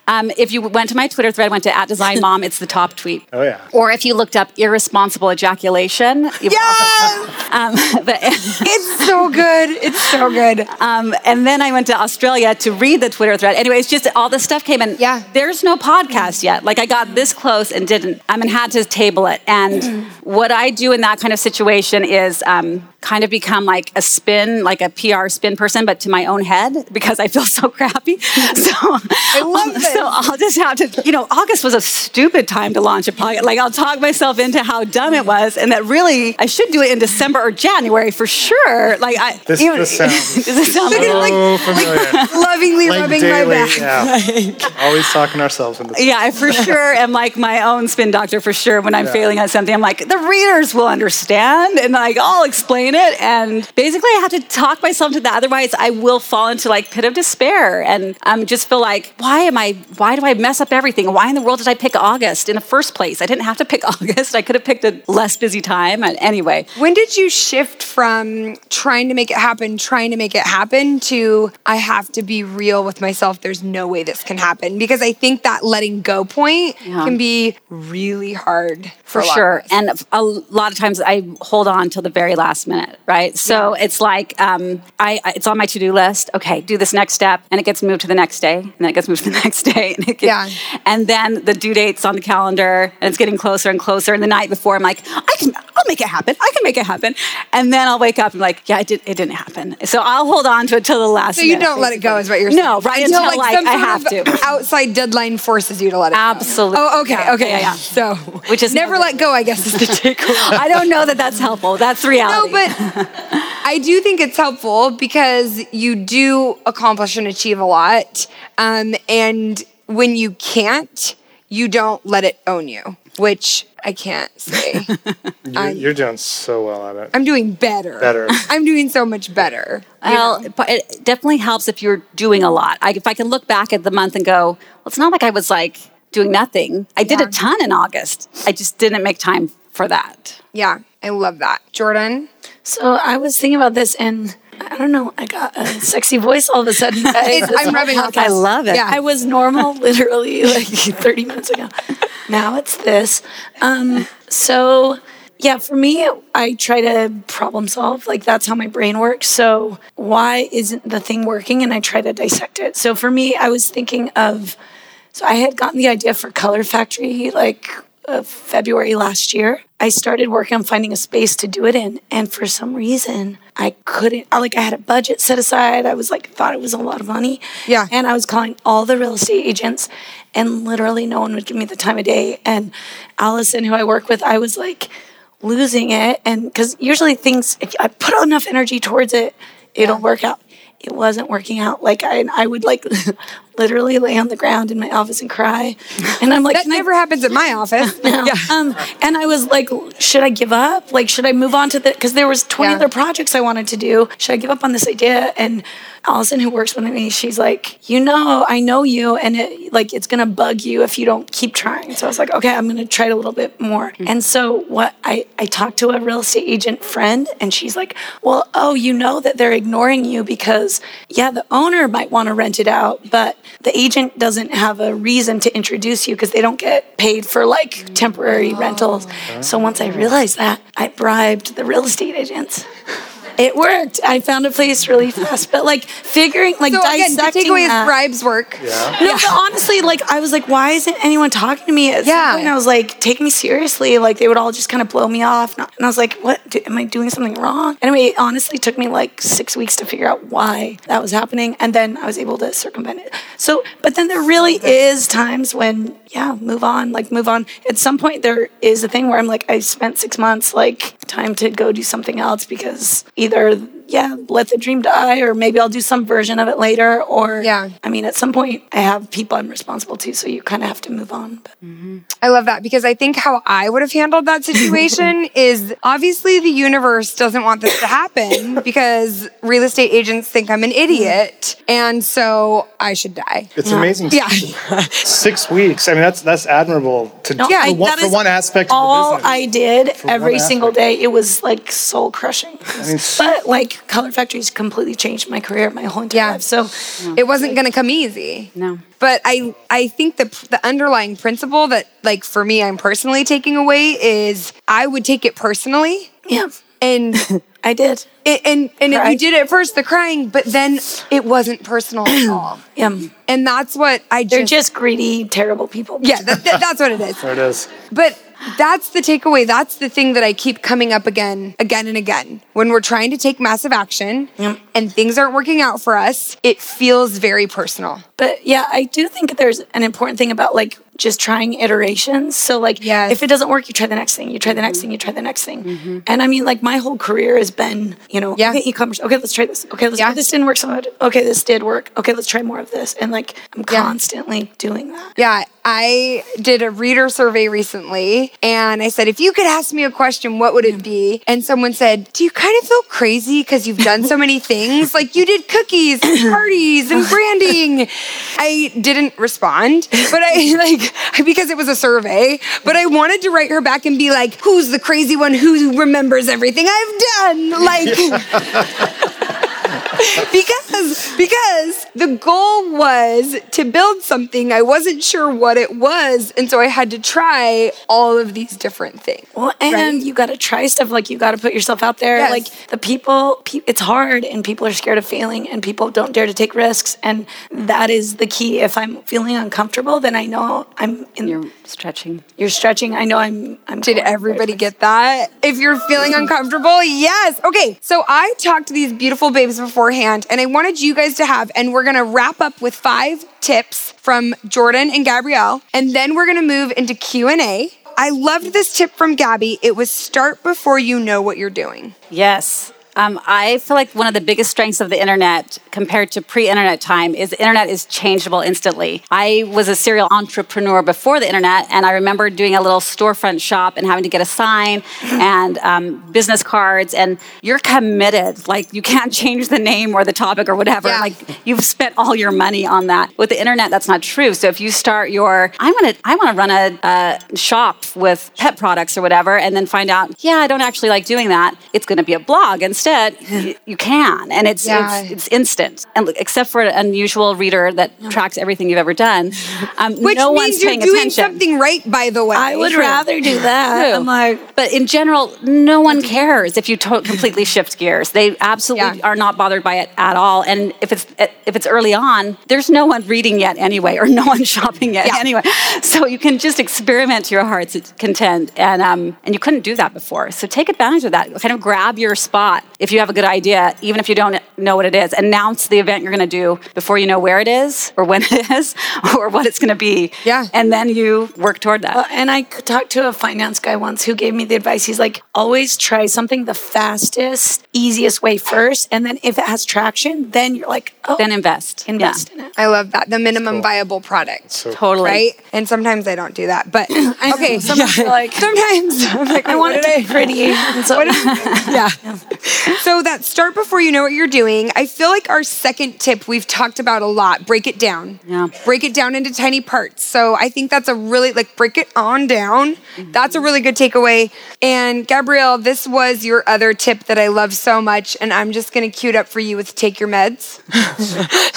Speaker 3: Um, if you went to my Twitter thread, went to at Design Mom, it's the top tweet.
Speaker 2: Oh yeah.
Speaker 3: Or if you looked up irresponsible ejaculation,
Speaker 1: yeah. Um, (laughs) but (laughs) it's so good. It's so good.
Speaker 3: Um, and then I went to Australia to read the Twitter thread. Anyway, it's just all this stuff came in.
Speaker 1: Yeah.
Speaker 3: There's no podcast yet. Like I got this close and didn't. I mean, had to table it. And (clears throat) what I do in that kind of situation is um, kind of become like a spin, like a PR spin person, but to my own head because I feel (laughs) so crappy. (laughs) So
Speaker 1: I love (laughs)
Speaker 3: this. So I'll just have to, you know, August was a stupid time to launch a podcast. Like I'll talk myself into how dumb it was, and that really I should do it in December or January for sure. Like I,
Speaker 2: this,
Speaker 3: even,
Speaker 2: this sounds
Speaker 3: does it sound
Speaker 2: so
Speaker 3: like,
Speaker 2: familiar.
Speaker 1: Like, lovingly
Speaker 2: like
Speaker 1: rubbing
Speaker 2: daily,
Speaker 1: my back.
Speaker 2: Yeah. Always talking ourselves into.
Speaker 3: Yeah, I for sure am like my own spin doctor for sure. When I'm yeah. failing at something, I'm like the readers will understand, and like I'll explain it and basically I have to talk myself to that. Otherwise, I will fall into like pit of despair and um, just feel like, why am I? Why do I mess up everything? Why in the world did I pick August in the first place? I didn't have to pick (laughs) August. I could have picked a less busy time. And anyway,
Speaker 1: when did you shift from trying to make it happen, trying to make it happen, to I have to be real with myself? There's no way this can happen because I think that letting go point yeah. can be really hard
Speaker 3: for, for sure. And a lot of times I hold on till the very last minute, right? So so it's like um, I, I, it's on my to-do list. Okay, do this next step, and it gets moved to the next day, and then it gets moved to the (laughs) next day, and, gets,
Speaker 1: yeah.
Speaker 3: and then the due date's on the calendar, and it's getting closer and closer. And the night before, I'm like, I can, I'll make it happen. I can make it happen. And then I'll wake up and be like, yeah, it, did, it didn't happen. So I'll hold on to it till the last.
Speaker 1: So you
Speaker 3: minute,
Speaker 1: don't let it go, is what you're saying?
Speaker 3: No, right until, until like, like I have to. (laughs)
Speaker 1: Outside deadline forces you to let it. Go.
Speaker 3: Absolutely.
Speaker 1: Go. Oh, okay, okay, yeah, yeah. So
Speaker 3: which is
Speaker 1: never let go. I guess is the (laughs) takeaway.
Speaker 3: I don't know that that's helpful. That's reality.
Speaker 1: No, but (laughs) I do think it's helpful because you do accomplish and achieve a lot. Um, and when you can't, you don't let it own you, which I can't say. (laughs)
Speaker 2: you're, you're, doing so well at it.
Speaker 1: I'm doing better.
Speaker 2: Better. (laughs)
Speaker 1: I'm doing so much better.
Speaker 3: Well, know? it definitely helps if you're doing a lot. I, if I can look back at the month and go, well, it's not like I was like doing nothing. I did yeah. a ton in August. I just didn't make time for that.
Speaker 1: Yeah, I love that. Jordan?
Speaker 4: So I was thinking about this and I don't know. I got a sexy voice all of a sudden. (laughs)
Speaker 1: I'm rubbing off.
Speaker 3: I love it.
Speaker 4: Yeah. I was normal (laughs) literally like (laughs) 30 minutes ago. Now it's this. Um, so yeah, for me, I try to problem solve. Like that's how my brain works. So why isn't the thing working? And I try to dissect it. So for me, I was thinking of. So I had gotten the idea for Color Factory like of February last year, I started working on finding a space to do it in. And for some reason, I couldn't, like, I had a budget set aside. I was like, thought it was a lot of money.
Speaker 1: Yeah.
Speaker 4: And I was calling all the real estate agents, and literally no one would give me the time of day. And Allison, who I work with, I was like losing it. And because usually things, if I put enough energy towards it, it'll yeah. work out it wasn't working out. Like I, I would like (laughs) literally lay on the ground in my office and cry. And I'm like,
Speaker 1: that never I, happens at my office. (laughs)
Speaker 4: no. yeah. Um, and I was like, should I give up? Like, should I move on to the? Because there was 20 yeah. other projects I wanted to do. Should I give up on this idea? And Allison, who works with me, she's like, you know, I know you, and it like it's gonna bug you if you don't keep trying. So I was like, okay, I'm gonna try it a little bit more. Mm-hmm. And so what I I talked to a real estate agent friend, and she's like, well, oh, you know that they're ignoring you because yeah, the owner might want to rent it out, but the agent doesn't have a reason to introduce you because they don't get paid for like temporary rentals. So once I realized that, I bribed the real estate agents. It worked. I found a place really fast, but like figuring, like
Speaker 1: So again, the
Speaker 4: dissecting
Speaker 1: takeaway
Speaker 4: that-
Speaker 1: is bribes work.
Speaker 2: Yeah.
Speaker 4: no, but honestly, like I was like, why isn't anyone talking to me? At
Speaker 1: Yeah.
Speaker 4: some point, I was like, take me seriously. Like they would all just kind of blow me off, and I was like, what? Do, am I doing something wrong? Anyway, it honestly took me like six weeks to figure out why that was happening, and then I was able to circumvent it. So, but then there really is times when, yeah, move on. Like move on. At some point, there is a thing where I'm like, I spent six months. Like time to go do something else because either. Yeah, let the dream die, or maybe I'll do some version of it later. Or
Speaker 1: Yeah.
Speaker 4: I mean, at some point, I have people I'm responsible to, so you kind of have to move on. But mm-hmm.
Speaker 1: I love that because I think how I would have handled that situation (laughs) is obviously the universe doesn't want this to happen because real estate agents think I'm an mm. idiot. And so I should die.
Speaker 2: It's amazing.
Speaker 1: Yeah. (laughs)
Speaker 2: Six weeks. I mean, that's that's admirable to
Speaker 4: No,
Speaker 2: for, one, for one aspect
Speaker 4: all
Speaker 2: of the business.
Speaker 4: I did every single day, it was like soul crushing.
Speaker 2: mean,
Speaker 4: but like Color Factory's completely changed my career, my whole entire
Speaker 1: Yeah.
Speaker 4: life. So
Speaker 1: It wasn't going to come easy.
Speaker 3: No.
Speaker 1: But I I think the the underlying principle that like for me I'm personally taking away is I would take it personally
Speaker 4: yeah,
Speaker 1: and (laughs)
Speaker 4: I did.
Speaker 1: and and, and if you did at first the crying but then it wasn't personal at (clears throat) all.
Speaker 4: Yeah,
Speaker 1: And that's what I
Speaker 4: they're
Speaker 1: just,
Speaker 4: just greedy, terrible people.
Speaker 1: yeah that, that- that's what it is. (laughs)
Speaker 2: there it is.
Speaker 1: But that's the takeaway. That's the thing that I keep coming up again, again and again. When we're trying to take massive action
Speaker 4: Yep.
Speaker 1: and things aren't working out for us, it feels very personal.
Speaker 4: But yeah, I do think there's an important thing about like just trying iterations. So like
Speaker 1: Yes.
Speaker 4: if it doesn't work, you try the next thing, you try the next thing, you try the next thing. Mm-hmm. And I mean like my whole career has been, you know,
Speaker 1: Yeah.
Speaker 4: okay, e-commerce. Okay, let's try this. Okay, let's
Speaker 1: Yeah.
Speaker 4: this didn't work so much. Okay, this did work. Okay, let's try more of this. And like I'm constantly doing that.
Speaker 1: Yeah, I did a reader survey recently and I said, if you could ask me a question, what would it be? And someone said, Do you kind of feel crazy because you've done so many (laughs) things? Like you did cookies and parties and (laughs) branding. I didn't respond, but I like, (laughs) because it was a survey, but I wanted to write her back and be like, Who's the crazy one who remembers everything I've done? Like, (laughs) (laughs) because because the goal was to build something i wasn't sure what it was and so i had to try all of these different things
Speaker 4: Well, and
Speaker 1: Right.
Speaker 4: you got to try stuff. Like you got to put yourself out there.
Speaker 1: Yes.
Speaker 4: Like the people, pe- it's hard, and people are scared of failing, and people don't dare to take risks. And that is the key. If I'm feeling uncomfortable, then I know I'm in.
Speaker 3: You're stretching.
Speaker 4: you're stretching. I know I'm. I'm.
Speaker 1: did everybody get that if you're feeling mm-hmm. uncomfortable yes okay so i talked to these beautiful babes beforehand and i wanted you guys to have and we're gonna wrap up with five tips from jordan and gabrielle and then we're gonna move into q&a i loved this tip from gabby it was start before you know what you're doing
Speaker 3: Yes. Um, I feel like one of the biggest strengths of the internet compared to pre-internet time is the internet is changeable instantly. I was a serial entrepreneur before the internet, and I remember doing a little storefront shop and having to get a sign (laughs) and um, business cards. And you're committed; like you can't (laughs) change the name or the topic or whatever.
Speaker 1: Yeah.
Speaker 3: Like you've spent all your money on that. With the internet, that's not true. So if you start your, I want to, I want to run a, a shop with pet products or whatever, and then find out, yeah, I don't actually like doing that. It's going to be a blog instead. You, you can, and it's,
Speaker 1: Yeah.
Speaker 3: it's it's instant. And except for an unusual reader that tracks everything you've ever done, um, (laughs)
Speaker 1: which
Speaker 3: no
Speaker 1: means
Speaker 3: one's
Speaker 1: you're doing
Speaker 3: attention.
Speaker 1: something right by the way
Speaker 4: I would
Speaker 3: True.
Speaker 4: rather do (laughs) that.
Speaker 3: True.
Speaker 4: I'm like,
Speaker 3: but in general, no one cares if you to- completely shift gears. They absolutely
Speaker 1: Yeah.
Speaker 3: are not bothered by it at all. And if it's if it's early on, there's no one reading yet anyway, or no one (laughs) shopping yet
Speaker 1: Yeah.
Speaker 3: anyway. So you can just experiment to your heart's content, and um, and you couldn't do that before. So take advantage of that. Kind of grab your spot if you have a good idea, even if you don't know what it is. Announce the event you're going to do before you know where it is, or when (laughs) it is, or what it's going to be.
Speaker 1: Yeah.
Speaker 3: and then you work toward that.
Speaker 4: Uh, and I talked to a finance guy once who gave me the advice. He's like, always try something the fastest, easiest way first. And then if it has traction, then you're like, oh,
Speaker 3: then invest.
Speaker 4: invest
Speaker 3: Yeah.
Speaker 4: in it.
Speaker 1: I love that. The minimum viable product.
Speaker 2: So
Speaker 3: Totally.
Speaker 1: Right? And sometimes I don't do that. But (laughs)
Speaker 4: I know, (laughs)
Speaker 1: okay.
Speaker 4: sometimes you're like,
Speaker 1: Sometimes I'm like,
Speaker 4: I want it to be pretty. And so,
Speaker 1: yeah. So that start before you know what you're doing. I feel like our second tip we've talked about a lot. Break it down.
Speaker 3: Yeah.
Speaker 1: Break it down into tiny parts. So I think that's a really like break it on down. That's a really good takeaway. And Gabrielle, this was your other tip that I love so much, and I'm just gonna cue it up for you with take your meds.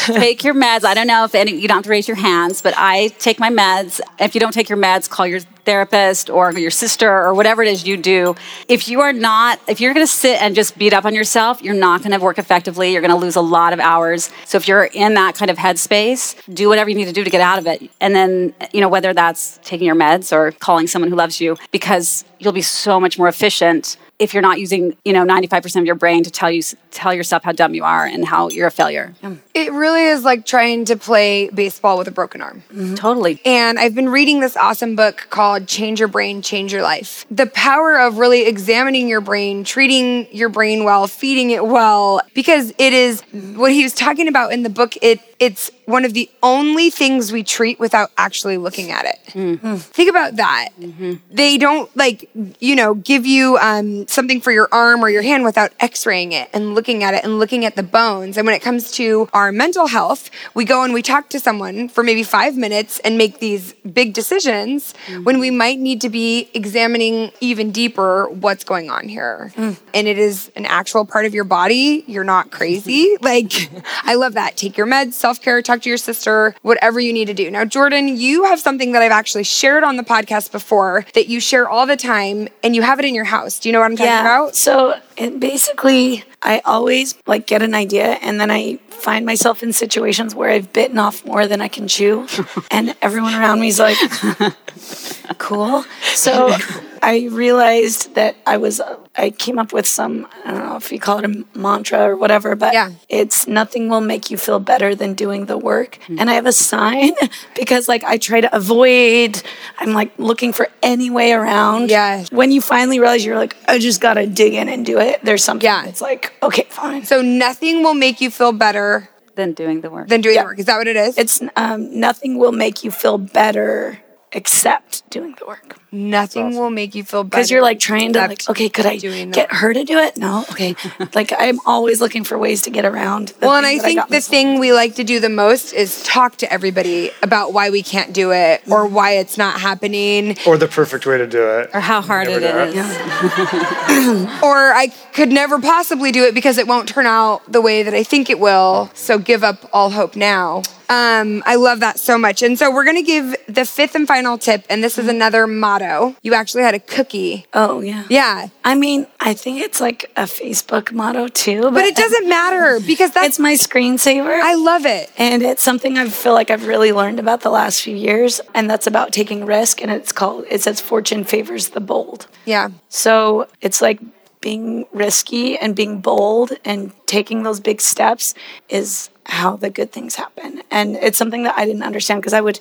Speaker 1: (laughs)
Speaker 3: take your meds. I don't know if any, you don't have to raise your hands, but I take my meds. If you don't take your meds, call your therapist or your sister or whatever it is you do. If you are not, if you're going to sit and just beat up on yourself, you're not going to work effectively. You're going to lose a lot of hours. So if you're in that kind of headspace, do whatever you need to do to get out of it. And then, you know, whether that's taking your meds or calling someone who loves you, because you'll be so much more efficient if you're not using you know 95% of your brain to tell you tell yourself how dumb you are and how you're a failure
Speaker 1: It really is like trying to play baseball with a broken arm. Mm-hmm.
Speaker 3: totally
Speaker 1: And I've been reading this awesome book called Change Your Brain, Change Your Life. The power of really examining your brain, treating your brain well, feeding it well, because it is what he was talking about in the book. It it's one of the only things we treat without actually looking at it. Mm. Mm. Think about that. Mm-hmm. They don't like, you know, give you um, something for your arm or your hand without x-raying it and looking at it and looking at the bones. And when it comes to our mental health, we go and we talk to someone for maybe five minutes and make these big decisions mm. when we might need to be examining even deeper what's going on here. And it is an actual part of your body. You're not crazy. (laughs) like, I love that. Take your meds, self care, talk to your sister, whatever you need to do. Now, Jordan, you have something that I've actually shared on the podcast before that you share all the time and you have it in your house. Do you know what I'm talking about?
Speaker 4: So it basically, I always like get an idea and then I find myself in situations where I've bitten off more than I can chew, (laughs) and everyone around me is like, (laughs) "Cool." So I realized that I was, I came up with some, I don't know if you call it a mantra or whatever, but
Speaker 1: Yeah.
Speaker 4: it's nothing will make you feel better than doing the work. And I have a sign (laughs) because like I try to avoid, I'm like looking for any way around.
Speaker 1: Yeah.
Speaker 4: When you finally realize you're like, I just gotta dig in and do it, there's something
Speaker 1: Yeah.
Speaker 4: it's like, okay, fine.
Speaker 1: So, nothing will make you feel better
Speaker 3: than doing the work
Speaker 1: than doing
Speaker 4: Yeah.
Speaker 1: the work. Is that what it is?
Speaker 4: It's um, nothing will make you feel better except doing the work.
Speaker 1: Nothing will make you feel better.
Speaker 4: Because you're like trying to like, okay, could I
Speaker 1: doing the
Speaker 4: get her to do it? No, (laughs) okay. like I'm always looking for ways to get around. The
Speaker 1: Well, and I think
Speaker 4: got
Speaker 1: the
Speaker 4: myself-
Speaker 1: thing we like to do the most is talk to everybody about why we can't do it or mm-hmm. why it's not happening.
Speaker 2: Or the perfect way to do it.
Speaker 3: or how hard it
Speaker 2: Never
Speaker 3: is. (laughs) (laughs)
Speaker 1: Or I could never possibly do it because it won't turn out the way that I think it will. So give up all hope now. Um, I love that so much. And so we're going to give the fifth and final tip. And this is another motto. You actually had a cookie.
Speaker 4: Oh yeah.
Speaker 1: Yeah.
Speaker 4: I mean, I think it's like a Facebook motto too, but,
Speaker 1: But it doesn't matter because that's,
Speaker 4: It's my screensaver.
Speaker 1: I love it.
Speaker 4: and it's something I feel like I've really learned about the last few years, and that's about taking risk. And it's called. It says fortune favors the bold.
Speaker 1: Yeah.
Speaker 4: So it's like being risky and being bold and taking those big steps is how the good things happen. And it's something that I didn't understand because I would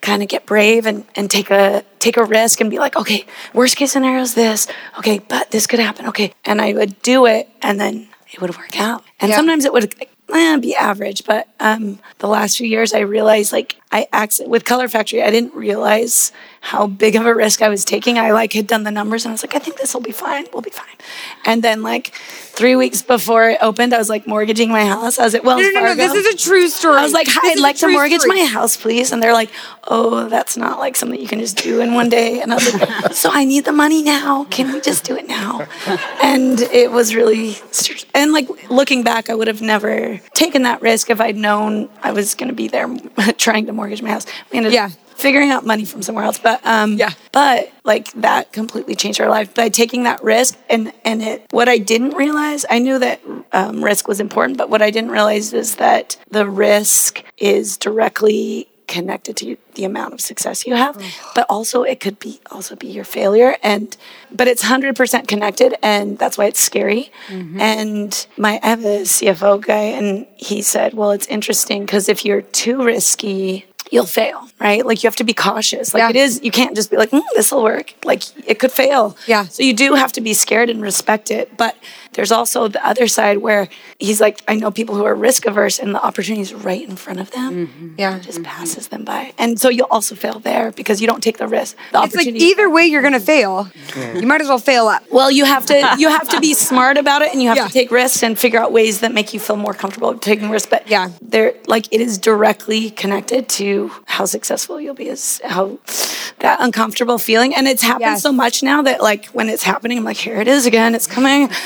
Speaker 4: kind of get brave and, and take a take a risk and be like, okay, worst case scenario is this. Okay, but this could happen. Okay. And I would do it and then it would work out. And
Speaker 1: Yeah.
Speaker 4: sometimes it would eh, be average. But um, the last few years I realized like I accident with Color Factory, I didn't realize how big of a risk I was taking. I like had done the numbers and I was like, I think this will be fine. We'll be fine. And then like three weeks before it opened, I was like mortgaging my house. I was at Wells
Speaker 1: No, no, no.
Speaker 4: Fargo.
Speaker 1: This is a true story.
Speaker 4: I was like, I'd like to mortgage
Speaker 1: story.
Speaker 4: my house, please. And they're like, oh, that's not like something you can just do in one day. And I was like, (laughs) so I need the money now. Can we just do it now? And it was really, and like looking back, I would have never taken that risk if I'd known I was going to be there (laughs) trying to mortgage my house. We ended
Speaker 1: Yeah.
Speaker 4: Figuring out money from somewhere else. But um,
Speaker 1: Yeah.
Speaker 4: but like that completely changed our life by taking that risk and and it. What I didn't realize, I knew that um, risk was important, but what I didn't realize is that the risk is directly connected to the amount of success you have but also it could be also be your failure and but it's 100% connected and that's why it's scary and my i have a cfo guy and he said well it's interesting because if you're too risky you'll fail, right? Like you have to be cautious. Like
Speaker 1: Yeah.
Speaker 4: it is, you can't just be like, mm, this will work. Like it could fail.
Speaker 1: Yeah.
Speaker 4: So you do have to be scared and respect it. But there's also the other side where he's like, I know people who are risk averse and the opportunity is right in front of them.
Speaker 1: Yeah.
Speaker 4: It just passes them by. And so you'll also fail there because you don't take the risk. The
Speaker 1: It's like either way you're gonna fail. You might as well fail up.
Speaker 4: well, you have to you have to be (laughs) smart about it and you have
Speaker 1: Yeah.
Speaker 4: to take risks and figure out ways that make you feel more comfortable taking risks. But
Speaker 1: Yeah.
Speaker 4: they're like it is directly connected to how successful you'll be is how that uncomfortable feeling. And it's happened
Speaker 1: Yes.
Speaker 4: so much now that like when it's happening, I'm like, here it is again, it's coming. (laughs)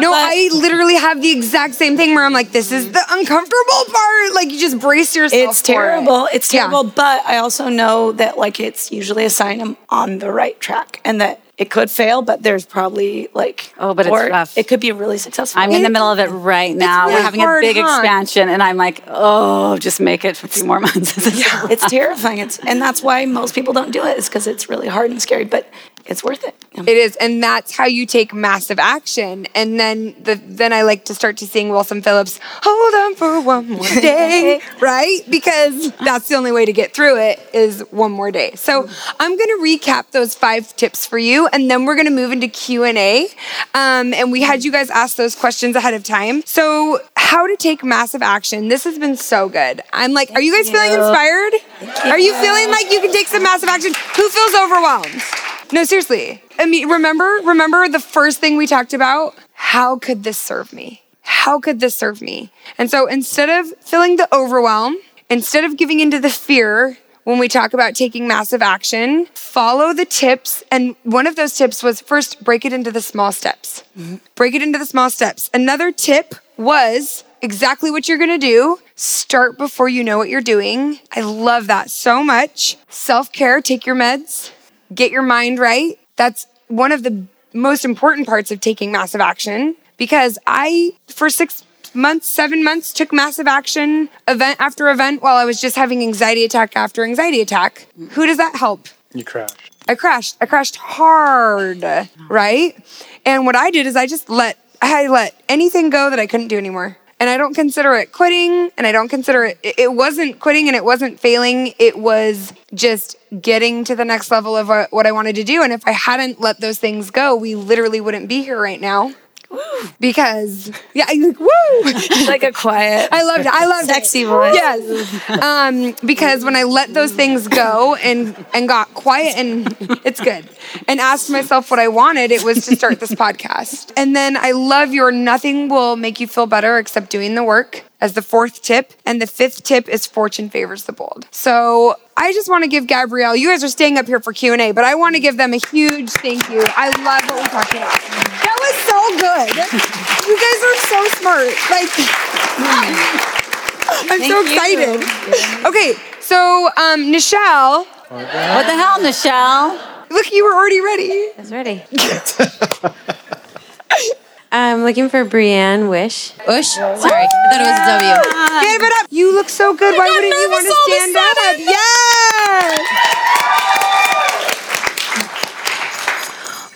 Speaker 1: No,
Speaker 4: But-
Speaker 1: I literally have the exact same thing where I'm like, this is the uncomfortable part. Like you just brace yourself.
Speaker 4: It's
Speaker 1: for it.
Speaker 4: terrible. It's
Speaker 1: Yeah.
Speaker 4: terrible. But I also know that like it's usually a sign I'm on the right track and that it could fail, but there's probably like
Speaker 3: Oh, but it's rough.
Speaker 4: It could be a really successful.
Speaker 3: I'm in the middle of it right now.
Speaker 1: really
Speaker 3: We're having
Speaker 1: hard,
Speaker 3: a big
Speaker 1: huh?
Speaker 3: expansion, and I'm like, oh, just make it for a few more months. (laughs)
Speaker 4: it's terrifying. It's and that's why most people don't do it. Is because it's really hard and scary, but it's worth it.
Speaker 1: It is, and that's how you take massive action. And then the then I like to start to sing Wilson Phillips, "Hold on for one more (laughs) day," right? Because that's the only way to get through it is one more day. So I'm gonna recap those five tips for you, and then we're gonna move into Q and A. Um, and we had you guys ask those questions ahead of time. So how to take massive action? This has been so good. I'm like, are you guys feeling
Speaker 4: you.
Speaker 1: inspired? Are you feeling like you can take some massive action? Who feels overwhelmed? No, seriously. I mean, remember, remember the first thing we talked about? How could this serve me? How could this serve me? And so instead of feeling the overwhelm, instead of giving into the fear when we talk about taking massive action, follow the tips. And one of those tips was first break it into the small steps. Mm-hmm. Break it into the small steps. Another tip was exactly what you're gonna do. Start before you know what you're doing. I love that so much. Self care, take your meds get your mind right. That's one of the most important parts of taking massive action because I, for six months, seven months, took massive action event after event while I was just having anxiety attack after anxiety attack. Who does that help?
Speaker 2: You crashed.
Speaker 1: I crashed. I crashed hard, right? And what I did is I just let I let anything go that I couldn't do anymore. And I don't consider it quitting and I don't consider it it wasn't quitting and it wasn't failing. It was just getting to the next level of what I wanted to do and if I hadn't let those things go, we literally wouldn't be here right now. (gasps) Because yeah, like woo.
Speaker 4: It's (laughs) like a quiet.
Speaker 1: I loved it. I loved
Speaker 4: Sexy
Speaker 1: it.
Speaker 4: voice.
Speaker 1: Yes. Um, because when I let those things go and and got quiet and (laughs) it's good and asked myself what I wanted, it was to start this podcast. And then I love your nothing will make you feel better except doing the work as the fourth tip. And the fifth tip is fortune favors the bold. So I just want to give Gabrielle, you guys are staying up here for Q&A, but I want to give them a huge thank you. I love what we're talking about. That good. You guys are so smart. Like, I'm so
Speaker 4: Thank you.
Speaker 1: excited. Okay, so um, Nichelle,
Speaker 3: what the hell, Michelle?
Speaker 1: look, you were already ready.
Speaker 5: I was ready. (laughs) I'm looking for Brienne Wish. Ush. Sorry, I thought it was a W.
Speaker 1: Give it up. You look so good. Why wouldn't you want to
Speaker 5: all of a
Speaker 1: stand up?
Speaker 5: sudden.
Speaker 1: Yes.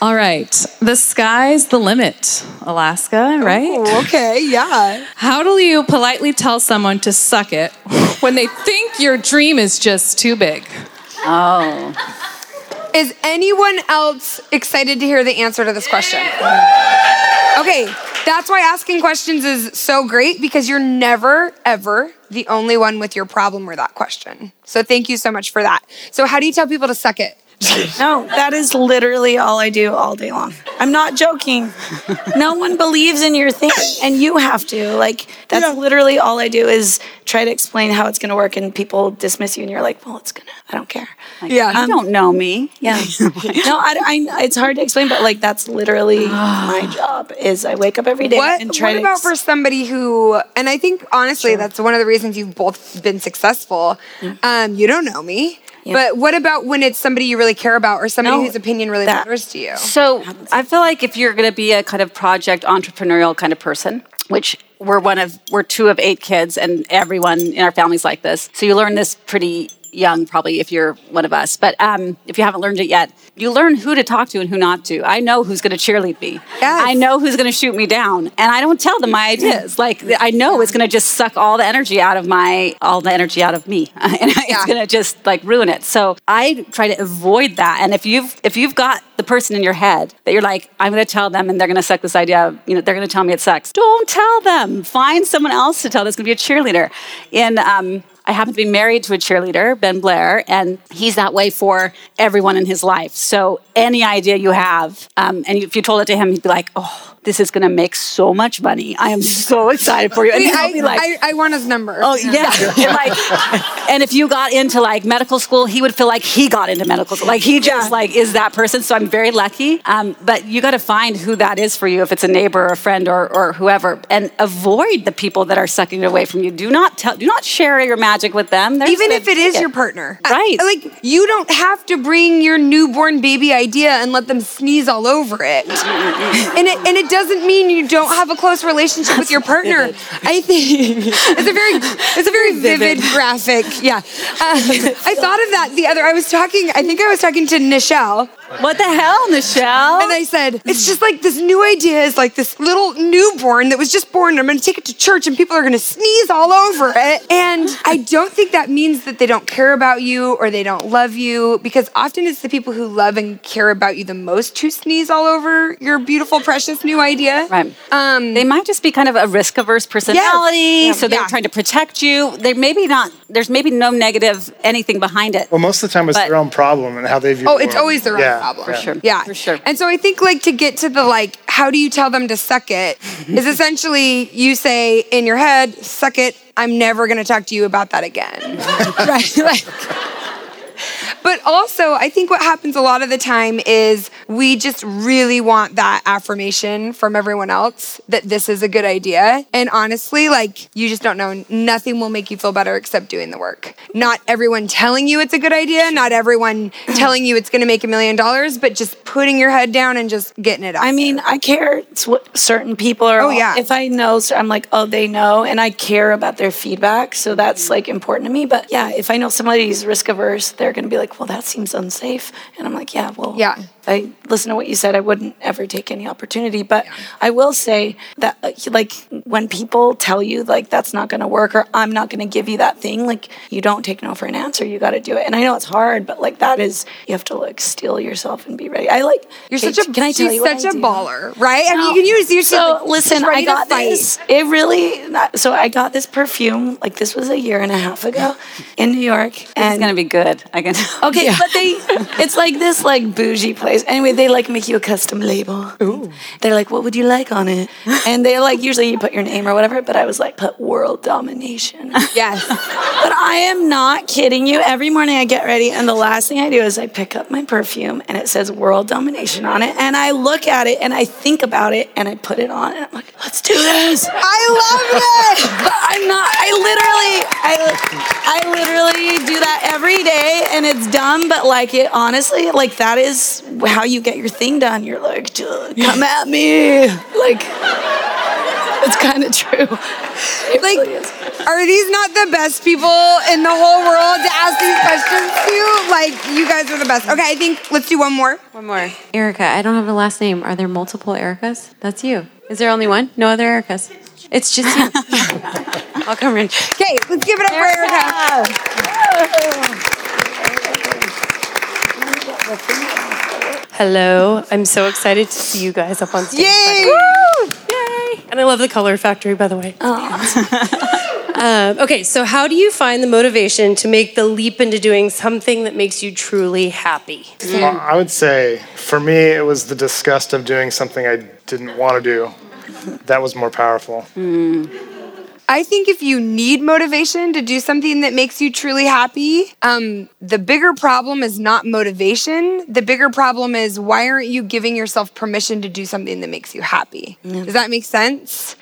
Speaker 6: All right. The sky's the limit, Alaska, right?
Speaker 1: Oh, okay, yeah.
Speaker 6: How do you politely tell someone to suck it when they think your dream is just too big?
Speaker 3: Oh,
Speaker 1: Is anyone else excited to hear the answer to this question? Okay, that's why asking questions is so great because you're never, ever the only one with your problem or that question. So thank you so much for that. So, how do you tell people to suck it? (laughs)
Speaker 4: No, that is literally all I do all day long. I'm not joking. no one believes in your thing, and you have to. Like, that's literally all I do is try to explain how it's going to work, and people dismiss you, and you're like, well, it's going to, I don't care.
Speaker 1: Yeah.
Speaker 3: you don't know me.
Speaker 4: Yeah. (laughs) no, I, I, it's hard to explain, but like, that's literally (sighs) my job is I wake up every day
Speaker 1: What,
Speaker 4: and try to.
Speaker 1: what
Speaker 4: to.
Speaker 1: about
Speaker 4: ex-
Speaker 1: for somebody who, and I think honestly, that's one of the reasons you've both been successful. Um, you don't know me,
Speaker 4: Yeah.
Speaker 1: but what about when it's somebody you really care about or somebody
Speaker 4: No,
Speaker 1: whose opinion really
Speaker 4: that-
Speaker 1: matters to you?
Speaker 3: So I feel like if you're going to be a kind of project entrepreneurial kind of person, which we're one of, we're two of eight kids, and everyone in our family's like this. So you learn this pretty young, probably if you're one of us. But um, if you haven't learned it yet, you learn who to talk to and who not to. I know who's going to cheerlead me.
Speaker 1: Yes.
Speaker 3: I know who's going to shoot me down, and I don't tell them my ideas. Like I know it's going to just suck all the energy out of my all the energy out of me, (laughs) and it's
Speaker 1: Yeah.
Speaker 3: going to just like ruin it. So I try to avoid that. And if you've if you've got the person in your head that you're like, I'm going to tell them, and they're going to suck this idea. You know, they're going to tell me it sucks. Don't tell them. Find someone else to tell. That's going to be a cheerleader. And um, I happen to be married to a cheerleader, Ben Blair, and he's that way for everyone in his life. So any idea you have, um, and if you told it to him, he'd be like, "Oh, this is going to make so much money. I am so excited for you." And
Speaker 1: I,
Speaker 3: be like,
Speaker 1: I, I want his number.
Speaker 3: Oh yeah, and like, and if you got into like medical school, he would feel like he got into medical school. Like he just like is that person. So I'm very lucky. Um, but you got to find who that is for you. If it's a neighbor, or a friend, or or whoever, and avoid the people that are sucking it away from you. Do not tell. Do not share your magic with them. They're
Speaker 1: Even if it is
Speaker 3: take
Speaker 1: your partner. I-
Speaker 3: Right.
Speaker 1: like, you don't have to bring your newborn baby idea and let them sneeze all over it. and it and it doesn't mean you don't have a close relationship with your partner. I think it's a very it's a very vivid, graphic. Yeah. Uh, I thought of that the other I was talking I think I was talking to Nichelle
Speaker 3: What the hell, Nichelle?
Speaker 1: and I said, it's just like this new idea is like this little newborn that was just born. And I'm going to take it to church and people are going to sneeze all over it. And I don't think that means that they don't care about you or they don't love you because often it's the people who love and care about you the most who sneeze all over your beautiful, precious new idea.
Speaker 3: Right.
Speaker 1: Um,
Speaker 3: they might just be kind of a risk averse personality, so they're
Speaker 1: Yeah.
Speaker 3: trying to protect you. They maybe not. There's maybe no negative anything behind it.
Speaker 2: Well, most of the time it's
Speaker 3: But-
Speaker 2: their own problem and how they view.
Speaker 1: Oh,
Speaker 2: the
Speaker 1: it's always their own
Speaker 2: Yeah,
Speaker 1: problem.
Speaker 2: yeah.
Speaker 3: sure.
Speaker 1: Yeah,
Speaker 3: For sure.
Speaker 1: And so I think like to get to the like, how do you tell them to suck it? (laughs) is essentially you say in your head, suck it. I'm never gonna talk to you about that again. (laughs) (laughs) right? Like, but also, I think what happens a lot of the time is we just really want that affirmation from everyone else that this is a good idea. And honestly, like, you just don't know. Nothing will make you feel better except doing the work. Not everyone telling you it's a good idea, not everyone (clears throat) telling you it's gonna make a million dollars, but just putting your head down and just getting it out.
Speaker 4: I mean, I care it's what certain people are.
Speaker 1: Oh, yeah.
Speaker 4: If I know, so I'm like, oh, they know, and I care about their feedback, so that's like important to me. But yeah, if I know somebody's risk averse, they're gonna be like, well, that seems unsafe, and I'm like, yeah, well,
Speaker 1: Yeah.
Speaker 4: I listen to what you said. I wouldn't ever take any opportunity, but I will say that uh, like when people tell you like that's not going to work or I'm not going to give you that thing, like you don't take no for an answer. You got to do it. And I know it's hard, but like that is you have to like steel yourself and be ready. I like
Speaker 1: you're
Speaker 4: Kate,
Speaker 1: such a
Speaker 4: can I tell
Speaker 1: she's
Speaker 4: you what
Speaker 1: such
Speaker 4: I
Speaker 1: a
Speaker 4: do?
Speaker 1: baller, right? I mean, you can use your
Speaker 4: So listen, I
Speaker 1: ready to
Speaker 4: got
Speaker 1: fight.
Speaker 4: this. It really. So I got this perfume. Like this was a year and a half ago in New York,
Speaker 3: It's
Speaker 4: and
Speaker 3: gonna be good. I can.
Speaker 4: Okay, but they it's like this like bougie place. Anyway, they like make you a custom label. Ooh. They're like, what would you like on it? (laughs) And they're like, usually you put your name or whatever, but I was like, put world domination.
Speaker 1: Yes. (laughs)
Speaker 4: but I am not kidding you. Every morning I get ready, and the last thing I do is I pick up my perfume and it says world domination on it. And I look at it and I think about it and I put it on and I'm like, let's do this.
Speaker 1: I love it. (laughs)
Speaker 4: But I'm not. I literally, I, I literally do that every day, and it's dumb. But like it, honestly, like that is how you get your thing done. You're like, "Dude, come at me, like. It's kind of true. It
Speaker 1: Like,
Speaker 4: really
Speaker 1: are these not the best people in the whole world to ask these questions to? Like, you guys are the best. Okay, I think let's do one more.
Speaker 5: One more. Erica, I don't have a last name. Are there multiple Ericas? That's you. Is there only one? No other Ericas. It's just you. (laughs) I'll come in.
Speaker 1: Okay, let's give it up for Erica.
Speaker 7: Hello. I'm so excited to see you guys up on stage.
Speaker 1: Yay!
Speaker 7: Yay! And I love the Color Factory, by the way. (laughs) um, okay, so how do you find the motivation to make the leap into doing something that makes you truly happy?
Speaker 2: Well, I would say for me, it was the disgust of doing something I didn't want to do. That was more powerful.
Speaker 1: I think if you need motivation to do something that makes you truly happy, um, the bigger problem is not motivation. The bigger problem is why aren't you giving yourself permission to do something that makes you happy? Does that make sense?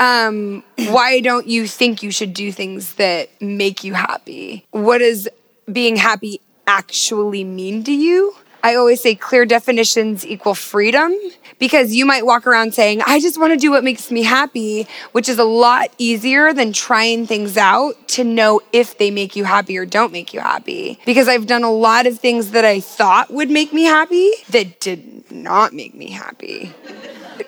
Speaker 1: Um, why don't you think you should do things that make you happy? What does being happy actually mean to you? I always say clear definitions equal freedom because you might walk around saying, I just want to do what makes me happy, which is a lot easier than trying things out to know if they make you happy or don't make you happy. Because I've done a lot of things that I thought would make me happy that did not make me happy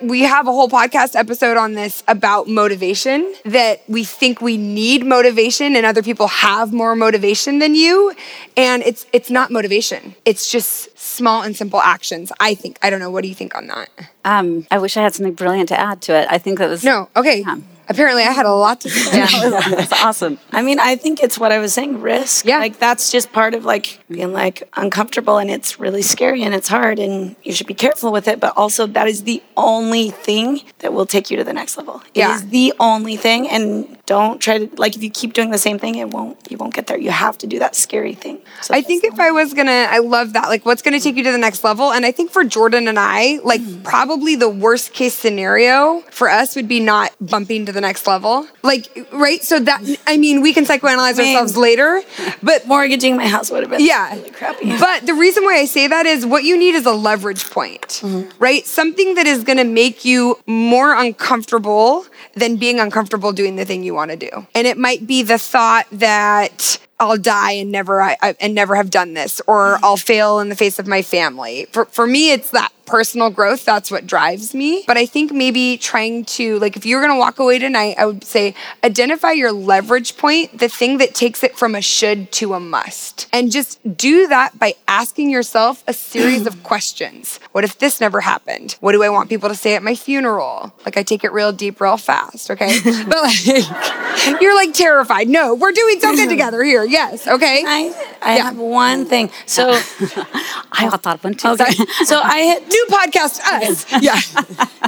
Speaker 1: we have a whole podcast episode on this about motivation that we think we need motivation and other people have more motivation than you. And it's it's not motivation. It's just small and simple actions i think. I don't know. What do you think on that?
Speaker 3: Um, I wish I had something brilliant to add to it. I think that was
Speaker 1: no. Okay.
Speaker 3: Yeah.
Speaker 1: Apparently i had a lot to say (laughs)
Speaker 3: That's awesome.
Speaker 4: I mean, I think it's what I was saying risk.
Speaker 1: Yeah.
Speaker 4: Like, that's just part of like being like uncomfortable and it's really scary and it's hard and you should be careful with it. But also, that is the only thing that will take you to the next level. It
Speaker 1: Yeah.
Speaker 4: is the only thing. And don't try to, like, if you keep doing the same thing, it won't, you won't get there. You have to do that scary thing. So
Speaker 1: I think if I was gonna, I love that. Like, what's gonna take you to the next level? And I think for Jordan and I, like, mm. probably the worst case scenario for us would be not bumping to the next level. Like, right? So that, I mean, we can psychoanalyze
Speaker 4: mean-
Speaker 1: ourselves later, but
Speaker 4: mortgaging my house would have been
Speaker 1: yeah.
Speaker 4: really crappy.
Speaker 1: But the reason why I say that is what you need is a leverage point, mm-hmm. right? Something that is going to make you more uncomfortable than being uncomfortable doing the thing you want to do. And it might be the thought that I'll die and never I, I- and never have done this or mm-hmm. I'll fail in the face of my family. For for me it's that personal growth that's what drives me. But I think maybe trying to like if you're going to walk away tonight, I would say identify your leverage point, the thing that takes it from a should to a must. And just do that by asking yourself a series of (clears throat) questions. What if this never happened? What do I want people to say at my funeral? Like I take it real deep real fast, okay? (laughs) but like you're like terrified. No, we're doing so good together here. Yes, okay?
Speaker 4: I, I
Speaker 1: Yeah.
Speaker 4: have one thing. So, (laughs)
Speaker 3: I thought one too.
Speaker 4: okay. (laughs) So I had
Speaker 1: New podcast us. yeah.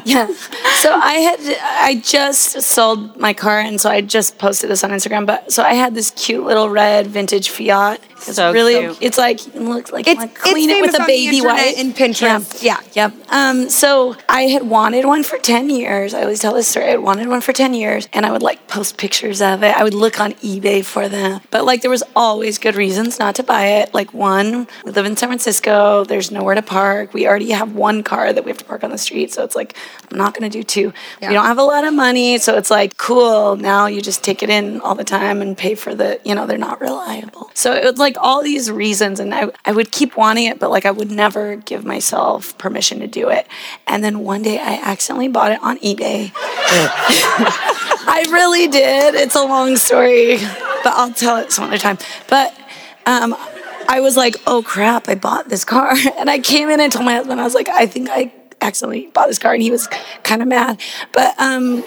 Speaker 4: yeah. So I had I just sold my car and so I just posted this on Instagram. But so I had this cute little red vintage Fiat. It's
Speaker 3: So
Speaker 4: really
Speaker 3: cute.
Speaker 4: it's like it looks like
Speaker 1: It's-
Speaker 4: like
Speaker 1: it's
Speaker 4: clean it with a baby wipe
Speaker 1: and Pinterest. Yeah.
Speaker 4: Yep. Um, so I had wanted one for 10 years. I always tell this story. I had wanted one for 10 years and I would like post pictures of it. I would look on eBay for them. But like there was always good reasons not to buy it. Like one, we live in San Francisco. There's nowhere to park. We already have one car that we have to park on the street. So it's like, I'm not going to do two.
Speaker 1: Yeah.
Speaker 4: We don't have a lot of money. So it's like, cool. Now you just take it in all the time and pay for the, you know, they're not reliable. So it was like all these reasons. And I, I would keep wanting it, but like I would never give myself permission to do it. And then one day I accidentally bought it on eBay. (laughs) I really did. It's a long story, but I'll tell it some other time. But um, I was like, oh crap, I bought this car. (laughs) And I came in and told my husband, I was like, I think I accidentally bought this car. And he was kind of mad. But um,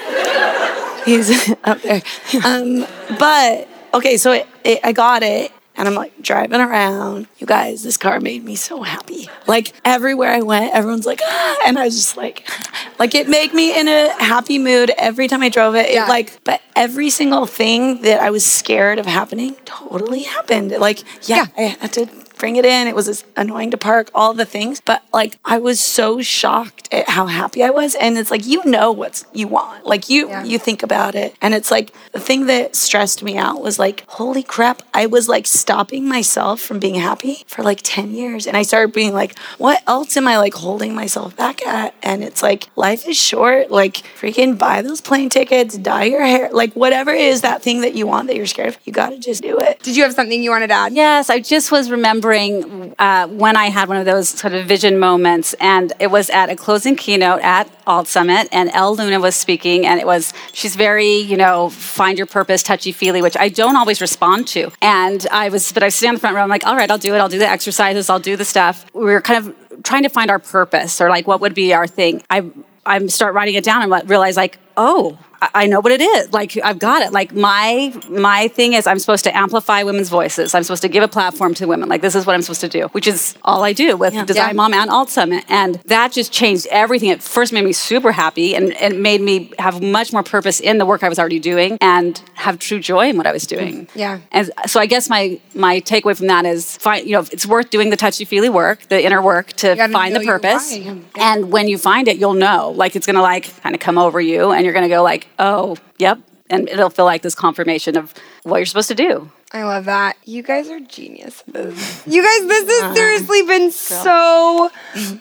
Speaker 4: he's (laughs) up there. Um, but okay, so it, it, I got it. And I'm like driving around. You guys, this car made me so happy. Like everywhere I went, everyone's like, ah, and I was just like, (laughs) like it made me in a happy mood every time I drove it. It,
Speaker 1: Yeah.
Speaker 4: like, but every single thing that I was scared of happening totally happened. Like, yeah, I had to bring it in. It was as annoying to park, all the things. But like, I was so shocked at how happy I was. And it's like, you know what you want. Like, you
Speaker 1: Yeah.
Speaker 4: you think about it. And it's like, the thing that stressed me out was like, holy crap, I was like stopping myself from being happy for like 10 years. And I started being like, what else am I like holding myself back at? And it's like, life is short. Like, freaking buy those plane tickets, dye your hair, like, whatever it is that thing that you want that you're scared of, you gotta just do it.
Speaker 1: Did you have something you wanted to add?
Speaker 3: Yes, I just was remembering uh, when I had one of those sort of vision moments, and it was at a closing keynote at Alt Summit, and Elle Luna was speaking, and it was she's very you know find your purpose, touchy feely, which I don't always respond to. And I was, but I was sitting on the front row. I'm like, all right, I'll do it. I'll do the exercises. I'll do the stuff. We were kind of trying to find our purpose, or like what would be our thing. I I start writing it down and realize like, oh, I- know what it is. Like I've got it. Like my my thing is I'm supposed to amplify women's voices. I'm supposed to give a platform to women. Like this is what I'm supposed to do, which is all I do with Design
Speaker 1: Yeah.
Speaker 3: Mom and Alt Summit. And that just changed everything. It first made me super happy and it made me have much more purpose in the work I was already doing and have true joy in what I was doing.
Speaker 1: Yeah.
Speaker 3: And so I guess my my takeaway from that is find you know it's worth doing the touchy feely work, the inner work to find the purpose.
Speaker 1: why.
Speaker 3: And when you find it, you'll know. Like it's gonna like kind of come over you, and you're gonna go like, oh, yep, and it'll feel like this confirmation of what you're supposed to do.
Speaker 1: I love that. You guys are geniuses. You guys, this has seriously been so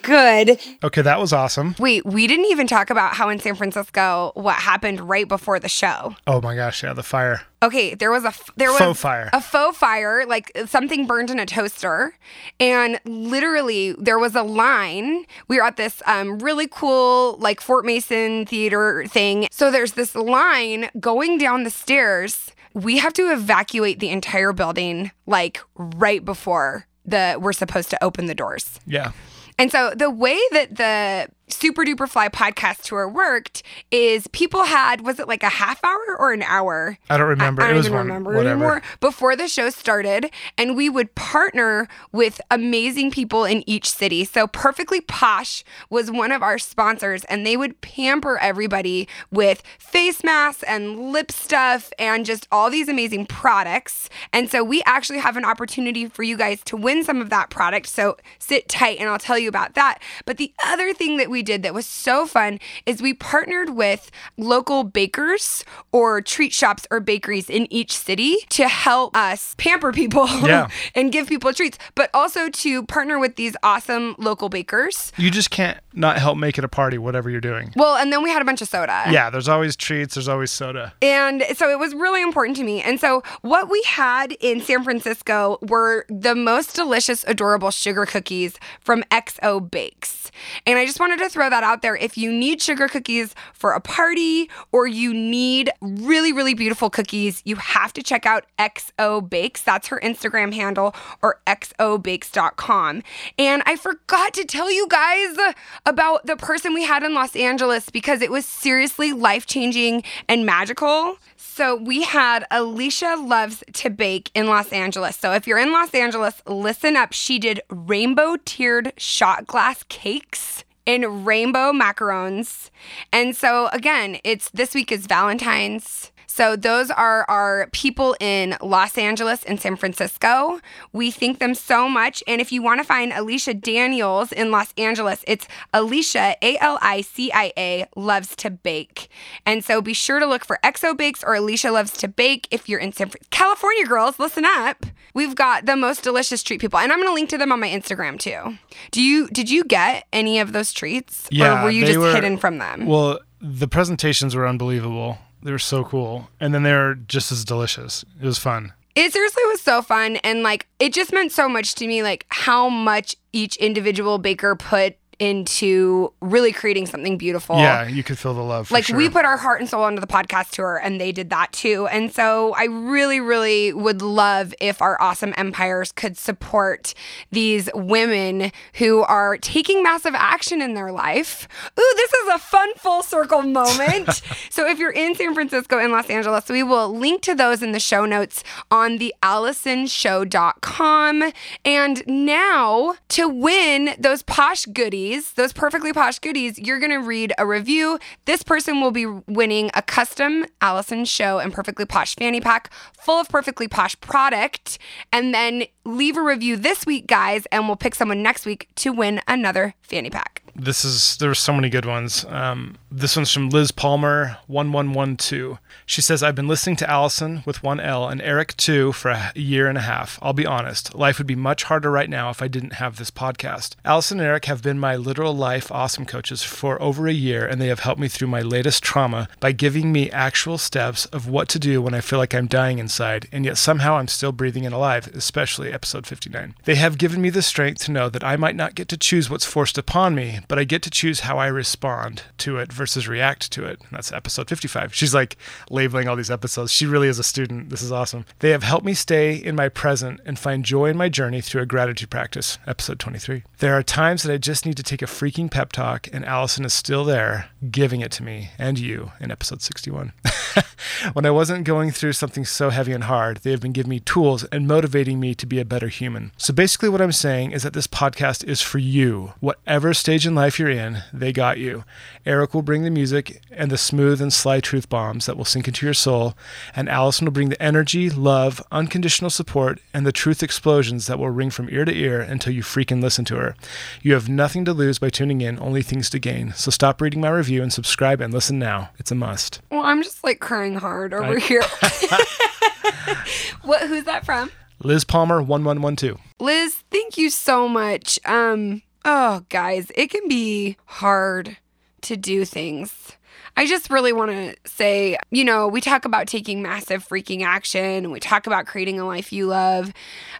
Speaker 1: good.
Speaker 2: Okay, that was awesome.
Speaker 1: Wait, we didn't even talk about how in San Francisco what happened right before the show.
Speaker 2: Oh my gosh, yeah, the fire.
Speaker 1: Okay, there was a f- there was
Speaker 2: Faux fire.
Speaker 1: a faux fire, like something burned in a toaster, and literally there was a line. We were at this um, really cool like Fort Mason theater thing. So there's this line going down the stairs. We have to evacuate the entire building like right before the we're supposed to open the doors.
Speaker 2: Yeah.
Speaker 1: And so the way that the Super Duper Fly podcast tour worked is people had was it like a half hour or an hour?
Speaker 2: I don't remember.
Speaker 1: I, I
Speaker 2: It
Speaker 1: don't
Speaker 2: was
Speaker 1: even
Speaker 2: one-
Speaker 1: remember
Speaker 2: whatever.
Speaker 1: anymore. Before the show started, and we would partner with amazing people in each city. So Perfectly Posh was one of our sponsors, and they would pamper everybody with face masks and lip stuff and just all these amazing products. And so we actually have an opportunity for you guys to win some of that product. So sit tight, and I'll tell you about that. But the other thing that we did that was so fun is we partnered with local bakers or treat shops or bakeries in each city to help us pamper people (laughs)
Speaker 2: Yeah.
Speaker 1: and give people treats, but also to partner with these awesome local bakers.
Speaker 2: You just can't not help make it a party, whatever you're doing.
Speaker 1: Well, and then we had a bunch of soda.
Speaker 2: Yeah, there's always treats, there's always soda.
Speaker 1: And so it was really important to me. And so what we had in San Francisco were the most delicious, adorable sugar cookies from XO Bakes. And I just wanted to throw that out there. If you need sugar cookies for a party or you need really, really beautiful cookies, you have to check out XO Bakes. That's her Instagram handle or xobakes.com. And I forgot to tell you guys about the person we had in Los Angeles because it was seriously life changing and magical. So we had Alicia Loves to Bake in Los Angeles. So if you're in Los Angeles, listen up. She did rainbow tiered shot glass cakes in rainbow macarons. And so again, it's this week is Valentine's. So those are our people in Los Angeles and San Francisco. We thank them so much. And if you want to find Alicia Daniels in Los Angeles, it's Alicia A L I C I A loves to bake. And so be sure to look for XO Bakes or Alicia loves to bake if you're in San Fran- California. Girls, listen up. We've got the most delicious treat people, and I'm going to link to them on my Instagram too. Do you did you get any of those treats,
Speaker 2: Yeah,
Speaker 1: or were you just
Speaker 2: were-
Speaker 1: hidden from them?
Speaker 2: Well, the presentations were unbelievable. They were so cool. And then they were just as delicious. It was fun.
Speaker 1: It seriously was so fun and like it just meant so much to me like how much each individual baker put into really creating something beautiful.
Speaker 2: Yeah, you could feel the love. For
Speaker 1: Like
Speaker 2: sure.
Speaker 1: we put our heart and soul into the podcast tour and they did that too. And so I really really would love if our awesome empires could support these women who are taking massive action in their life. Ooh, this is a fun full circle moment. (laughs) so if you're in San Francisco and Los Angeles, we will link to those in the show notes on the AlisonShow.com. And now to win those posh goodies, those perfectly posh goodies, you're going to read a review. This person will be winning a custom Alison Show and Perfectly Posh fanny pack full of perfectly posh product. And then leave a review this week, guys, and we'll pick someone next week to win another fanny pack.
Speaker 2: This is there were so many good ones. Um, this one's from Liz Palmer, one one one two. She says, "I've been listening to Alison with one L and Eric too for a year and a half. I'll be honest, life would be much harder right now if I didn't have this podcast. Alison and Eric have been my literal life awesome coaches for over a year, and they have helped me through my latest trauma by giving me actual steps of what to do when I feel like I'm dying inside, and yet somehow I'm still breathing and alive. Especially episode 59. They have given me the strength to know that I might not get to choose what's forced upon me, but I get to choose how I respond to it versus react to it. And that's episode 55. She's like labeling all these episodes. She really is a student. This is awesome. They have helped me stay in my present and find joy in my journey through a gratitude practice. Episode 23. There are times that I just need to take a freaking pep talk, and Alison is still there, giving it to me and you in episode 61. (laughs) (laughs) when I wasn't going through something so heavy and hard, they have been giving me tools and motivating me to be a better human. So basically, what I'm saying is that this podcast is for you. Whatever stage in life you're in, they got you. Eric will bring the music and the smooth and sly truth bombs that will sink into your soul, and Alison will bring the energy, love, unconditional support, and the truth explosions that will ring from ear to ear until you freaking listen to her. You have nothing to lose by tuning in, only things to gain. So stop reading my review and subscribe and listen now. It's a must.
Speaker 1: Well, I'm just like crying hard over here. (laughs) what? Who's that from?
Speaker 2: Liz Palmer, 1112.
Speaker 1: Liz, thank you so much. Um, oh, guys, it can be hard to do things. I just really want to say, you know, we talk about taking massive freaking action and we talk about creating a life you love.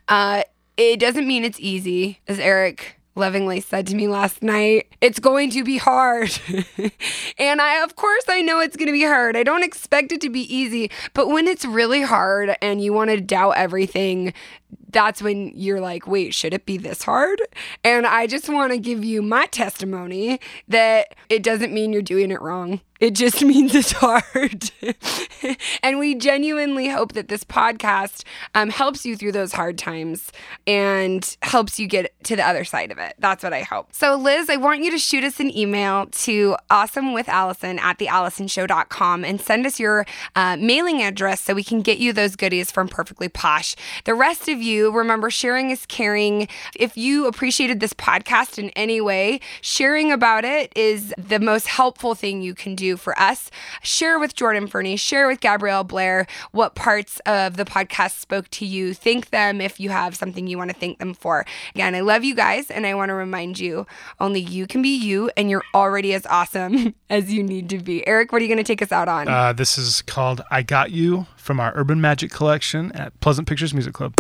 Speaker 1: Uh, it doesn't mean it's easy, as Eric lovingly said to me last night, it's going to be hard. (laughs) and I, of course, I know it's going to be hard. I don't expect it to be easy. But when it's really hard and you want to doubt everything, that's when you're like, wait, should it be this hard? And I just want to give you my testimony that it doesn't mean you're doing it wrong. It just (laughs) means it's hard. and we genuinely hope that this podcast um, helps you through those hard times and helps you get to the other side of it. That's what I hope. So, Liz, I want you to shoot us an email to awesomewithalison at thealisonshow.com and send us your uh, mailing address so we can get you those goodies from Perfectly Posh. The rest of you, remember, sharing is caring. If you appreciated this podcast in any way, sharing about it is the most helpful thing you can do for us. Share with Jordan Ferney, share with Gabrielle Blair what parts of the podcast spoke to you. Thank them if you have something you want to thank them for. Again, I love you guys, and I want to remind you only you can be you, and you're already as awesome (laughs) as you need to be. Eric, what are you going to take us out on?
Speaker 2: Uh, this is called I Got You from our Urban Magic collection at Pleasant Pictures Music Club.